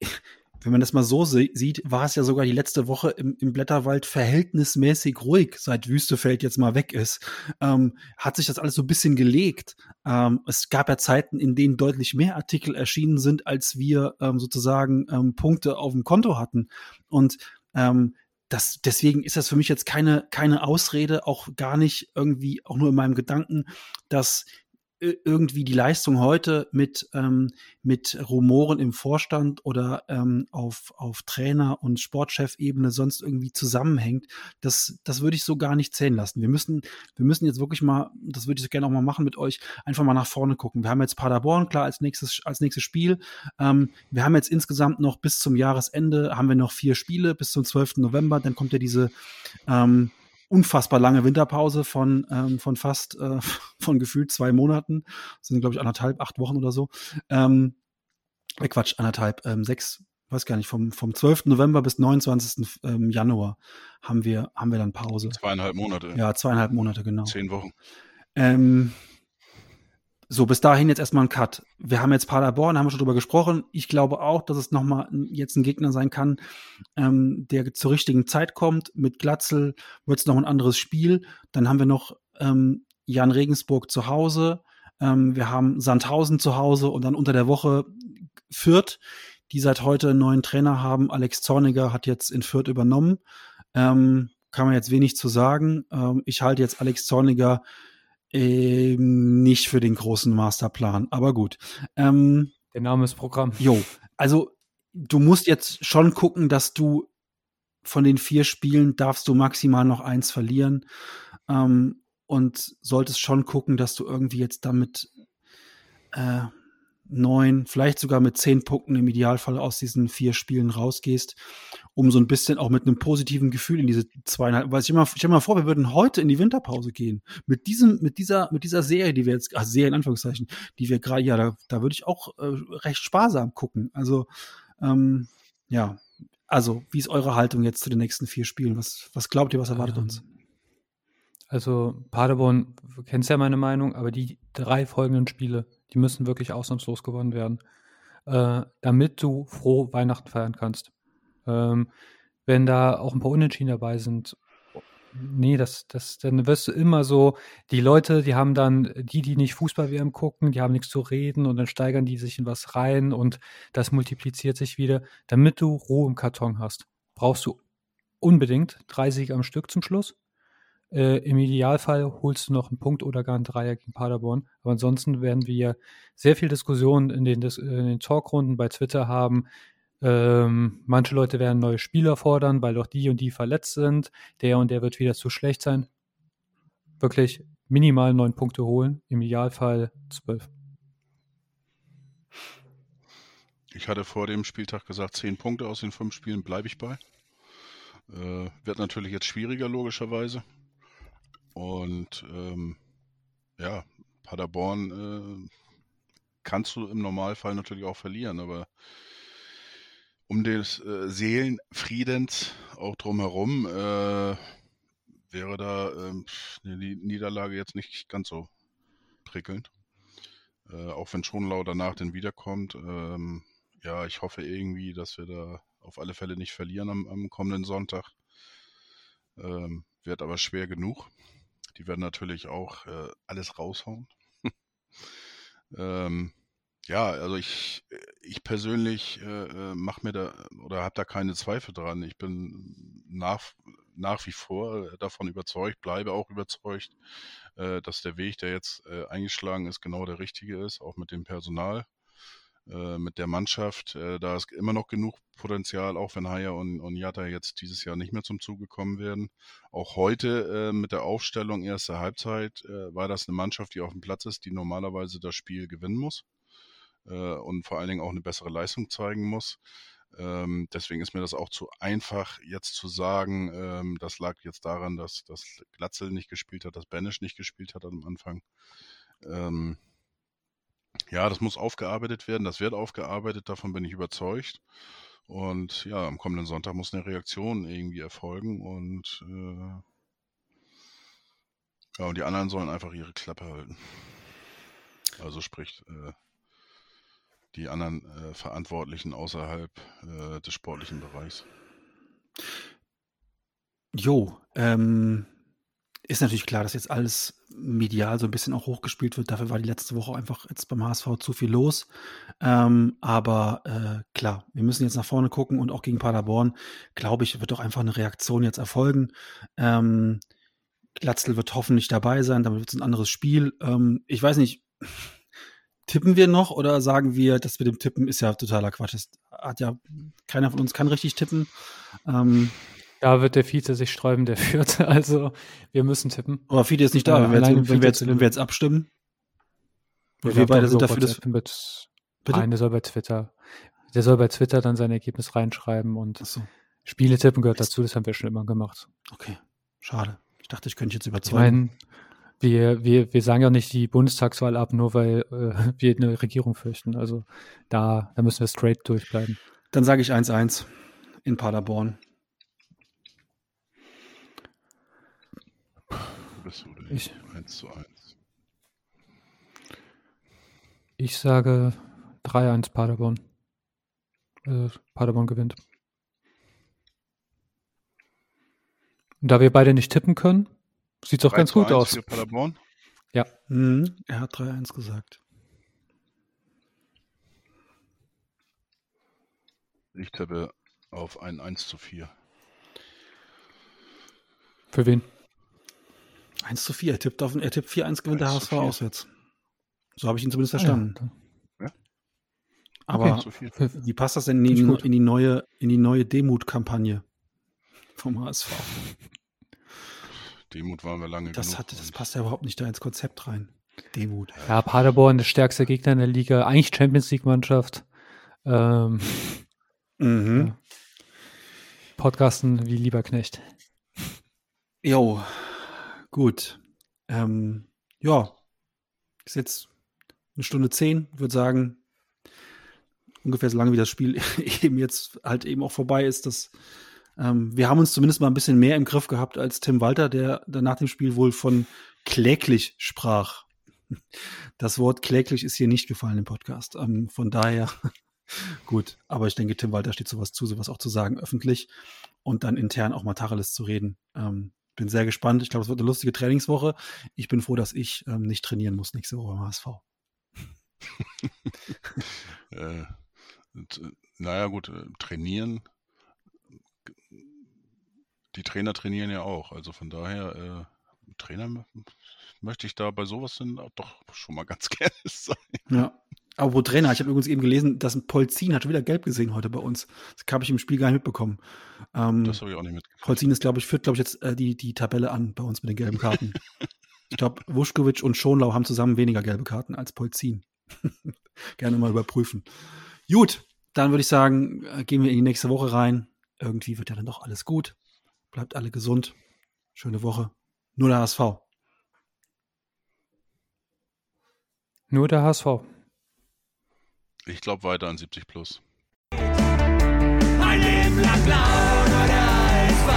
[laughs] wenn man das mal so sieht, war es ja sogar die letzte Woche im, im Blätterwald verhältnismäßig ruhig, seit Wüstefeld jetzt mal weg ist. Ähm, hat sich das alles so ein bisschen gelegt. Ähm, es gab ja Zeiten, in denen deutlich mehr Artikel erschienen sind, als wir ähm, sozusagen ähm, Punkte auf dem Konto hatten. Und ähm, das, deswegen ist das für mich jetzt keine, keine Ausrede, auch gar nicht irgendwie, auch nur in meinem Gedanken, dass irgendwie die Leistung heute mit, ähm, mit Rumoren im Vorstand oder ähm, auf, auf Trainer- und Sportchefebene sonst irgendwie zusammenhängt, das, das würde ich so gar nicht zählen lassen. Wir müssen, wir müssen jetzt wirklich mal, das würde ich so gerne auch mal machen mit euch, einfach mal nach vorne gucken. Wir haben jetzt Paderborn, klar, als nächstes, als nächstes Spiel. Ähm, wir haben jetzt insgesamt noch bis zum Jahresende, haben wir noch vier Spiele bis zum 12. November. Dann kommt ja diese ähm, unfassbar lange Winterpause von, ähm, von fast, äh, [laughs] von gefühlt zwei Monaten. Das sind, glaube ich, anderthalb, acht Wochen oder so. Ähm, äh, Quatsch, anderthalb, ähm, sechs, weiß gar nicht, vom, vom 12. November bis 29. Ähm, Januar haben wir, haben wir dann Pause. Zweieinhalb Monate. Ja, zweieinhalb Monate, genau. Zehn Wochen. Ähm, so, bis dahin jetzt erstmal ein Cut. Wir haben jetzt Paderborn, haben wir schon drüber gesprochen. Ich glaube auch, dass es nochmal jetzt ein Gegner sein kann, ähm, der zur richtigen Zeit kommt. Mit Glatzel wird es noch ein anderes Spiel. Dann haben wir noch ähm, Jan Regensburg zu Hause. Ähm, wir haben Sandhausen zu Hause und dann unter der Woche Fürth, die seit heute einen neuen Trainer haben. Alex Zorniger hat jetzt in Fürth übernommen. Ähm, kann man jetzt wenig zu sagen. Ähm, ich halte jetzt Alex Zorniger ähm, nicht für den großen Masterplan, aber gut. Ähm, Der Name ist Programm. jo, also du musst jetzt schon gucken, dass du von den vier Spielen darfst du maximal noch eins verlieren ähm, und solltest schon gucken, dass du irgendwie jetzt damit äh, neun, vielleicht sogar mit zehn Punkten im Idealfall aus diesen vier Spielen rausgehst, um so ein bisschen auch mit einem positiven Gefühl in diese zweieinhalb, weil ich immer, ich mal vor, wir würden heute in die Winterpause gehen. Mit diesem, mit dieser, mit dieser Serie, die wir jetzt, also Serie in Anführungszeichen, die wir gerade, ja, da, da würde ich auch äh, recht sparsam gucken. Also, ähm, ja, also, wie ist eure Haltung jetzt zu den nächsten vier Spielen? Was, was glaubt ihr, was erwartet Ähm, uns? Also Paderborn, du kennst ja meine Meinung, aber die drei folgenden Spiele, die müssen wirklich ausnahmslos gewonnen werden, äh, damit du froh Weihnachten feiern kannst. Ähm, wenn da auch ein paar Unentschieden dabei sind, nee, das, das, dann wirst du immer so, die Leute, die haben dann, die, die nicht Fußball-WM gucken, die haben nichts zu reden und dann steigern die sich in was rein und das multipliziert sich wieder. Damit du Ruhe im Karton hast, brauchst du unbedingt drei Siege am Stück zum Schluss. Äh, Im Idealfall holst du noch einen Punkt oder gar einen Dreier gegen Paderborn. Aber ansonsten werden wir sehr viel Diskussionen in den, in den Talkrunden bei Twitter haben. Ähm, manche Leute werden neue Spieler fordern, weil doch die und die verletzt sind. Der und der wird wieder zu schlecht sein. Wirklich minimal neun Punkte holen. Im Idealfall zwölf. Ich hatte vor dem Spieltag gesagt, zehn Punkte aus den fünf Spielen bleibe ich bei. Äh, wird natürlich jetzt schwieriger, logischerweise. Und ähm, ja, Paderborn äh, kannst du im Normalfall natürlich auch verlieren, aber um des äh, Seelenfriedens auch drumherum äh, wäre da äh, eine Niederlage jetzt nicht ganz so prickelnd. Äh, auch wenn Schonlau danach dann wiederkommt. Ähm, ja, ich hoffe irgendwie, dass wir da auf alle Fälle nicht verlieren am, am kommenden Sonntag. Ähm, wird aber schwer genug. Die werden natürlich auch äh, alles raushauen. [laughs] ähm, ja, also ich, ich persönlich äh, äh mache mir da oder habe da keine Zweifel dran. Ich bin nach, nach wie vor davon überzeugt, bleibe auch überzeugt, äh, dass der Weg, der jetzt äh, eingeschlagen ist, genau der richtige ist, auch mit dem Personal. Äh, mit der Mannschaft. Äh, da ist immer noch genug Potenzial, auch wenn Haya und, und Jatta jetzt dieses Jahr nicht mehr zum Zuge kommen werden. Auch heute äh, mit der Aufstellung erster Halbzeit äh, war das eine Mannschaft, die auf dem Platz ist, die normalerweise das Spiel gewinnen muss äh, und vor allen Dingen auch eine bessere Leistung zeigen muss. Ähm, deswegen ist mir das auch zu einfach, jetzt zu sagen, ähm, das lag jetzt daran, dass, dass Glatzel nicht gespielt hat, dass Banish nicht gespielt hat am Anfang. Ähm, ja, das muss aufgearbeitet werden, das wird aufgearbeitet, davon bin ich überzeugt. Und ja, am kommenden Sonntag muss eine Reaktion irgendwie erfolgen und äh, ja, und die anderen sollen einfach ihre Klappe halten. Also sprich, äh, die anderen äh, Verantwortlichen außerhalb äh, des sportlichen Bereichs. Jo, ähm, ist natürlich klar, dass jetzt alles medial so ein bisschen auch hochgespielt wird. Dafür war die letzte Woche einfach jetzt beim HSV zu viel los. Ähm, aber äh, klar, wir müssen jetzt nach vorne gucken und auch gegen Paderborn, glaube ich, wird doch einfach eine Reaktion jetzt erfolgen. Ähm, Glatzel wird hoffentlich dabei sein, damit wird es ein anderes Spiel. Ähm, ich weiß nicht, [laughs] tippen wir noch oder sagen wir, dass mit dem Tippen ist ja totaler Quatsch. Das hat ja keiner von uns kann richtig tippen. Ähm, da wird der Vize sich sträuben, der [laughs] führt. Also wir müssen tippen. Aber Vize ist nicht da, äh, wenn, wir jetzt, wenn, wir jetzt, wenn wir jetzt abstimmen. Wir, wir beide sind dafür, dass. Mit, Nein, der soll bei Twitter. Der soll bei Twitter dann sein Ergebnis reinschreiben und so. Spiele tippen gehört dazu, das haben wir schon immer gemacht. Okay, schade. Ich dachte, ich könnte jetzt überzeugen. Ich meine, wir, wir, wir sagen ja nicht die Bundestagswahl ab, nur weil äh, [laughs] wir eine Regierung fürchten. Also da, da müssen wir straight durchbleiben. Dann sage ich 1-1 in Paderborn. Bist du Ich, 1 zu 1. Ich sage 3-1 Paderborn. Also Paderborn gewinnt. Und da wir beide nicht tippen können, sieht es auch ganz gut aus. Für Paderborn? Ja. Mhm, er hat 3-1 gesagt. Ich tippe auf ein 1 zu 4. Für wen? 1 zu 4. Er tippt, auf, er tippt 4-1 gewinnt der HSV auswärts. So habe ich ihn zumindest verstanden. Ah, ja. Aber okay, wie passt das denn in die, in die neue, in die neue Demut-Kampagne vom HSV? Demut waren wir lange das Hat, das passt ja überhaupt nicht da ins Konzept rein. Demut. Ja, Paderborn, der stärkste Gegner in der Liga, eigentlich Champions League-Mannschaft. Ähm, mhm. ja. Podcasten wie Lieberknecht. Jo, Gut. Ähm, ja, ist jetzt eine Stunde zehn, würde sagen, ungefähr so lange wie das Spiel [laughs] eben jetzt halt eben auch vorbei ist. Dass, ähm, wir haben uns zumindest mal ein bisschen mehr im Griff gehabt als Tim Walter, der dann nach dem Spiel wohl von kläglich sprach. Das Wort kläglich ist hier nicht gefallen im Podcast. Ähm, von daher [laughs] gut. Aber ich denke, Tim Walter steht sowas zu, sowas auch zu sagen öffentlich und dann intern auch mal Tacheles zu reden. Ähm, bin sehr gespannt. Ich glaube, es wird eine lustige Trainingswoche. Ich bin froh, dass ich ähm, nicht trainieren muss nächste Woche beim HSV. [laughs] äh, äh, naja, gut, äh, trainieren. Die Trainer trainieren ja auch. Also von daher, äh, Trainer möchte ich da bei sowas dann doch schon mal ganz [laughs] gerne sein. Ja. Aber wo Trainer, ich habe übrigens eben gelesen, dass ein Polzin hat schon wieder gelb gesehen heute bei uns. Das habe ich im Spiel gar nicht mitbekommen. Ähm, das habe ich auch nicht mitbekommen. Polzin ist, glaube ich, führt, glaube ich, jetzt äh, die, die Tabelle an bei uns mit den gelben Karten. [laughs] ich glaube, Wuschkowitsch und Schonlau haben zusammen weniger gelbe Karten als Polzin. [laughs] Gerne mal überprüfen. Gut, dann würde ich sagen, äh, gehen wir in die nächste Woche rein. Irgendwie wird ja dann doch alles gut. bleibt alle gesund. Schöne Woche. Nur der HSV. Nur der HSV. Ich glaube weiter an 70 plus. Ein Leben lang blau nur der HSV.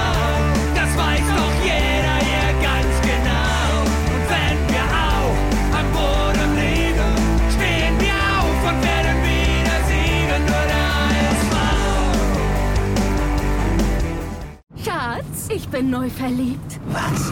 Das weiß doch jeder hier ganz genau. Und wenn wir auch am Boden liegen, stehen wir auf und werden wieder siegen. Nur der HSV. Schatz, ich bin neu verliebt. Was?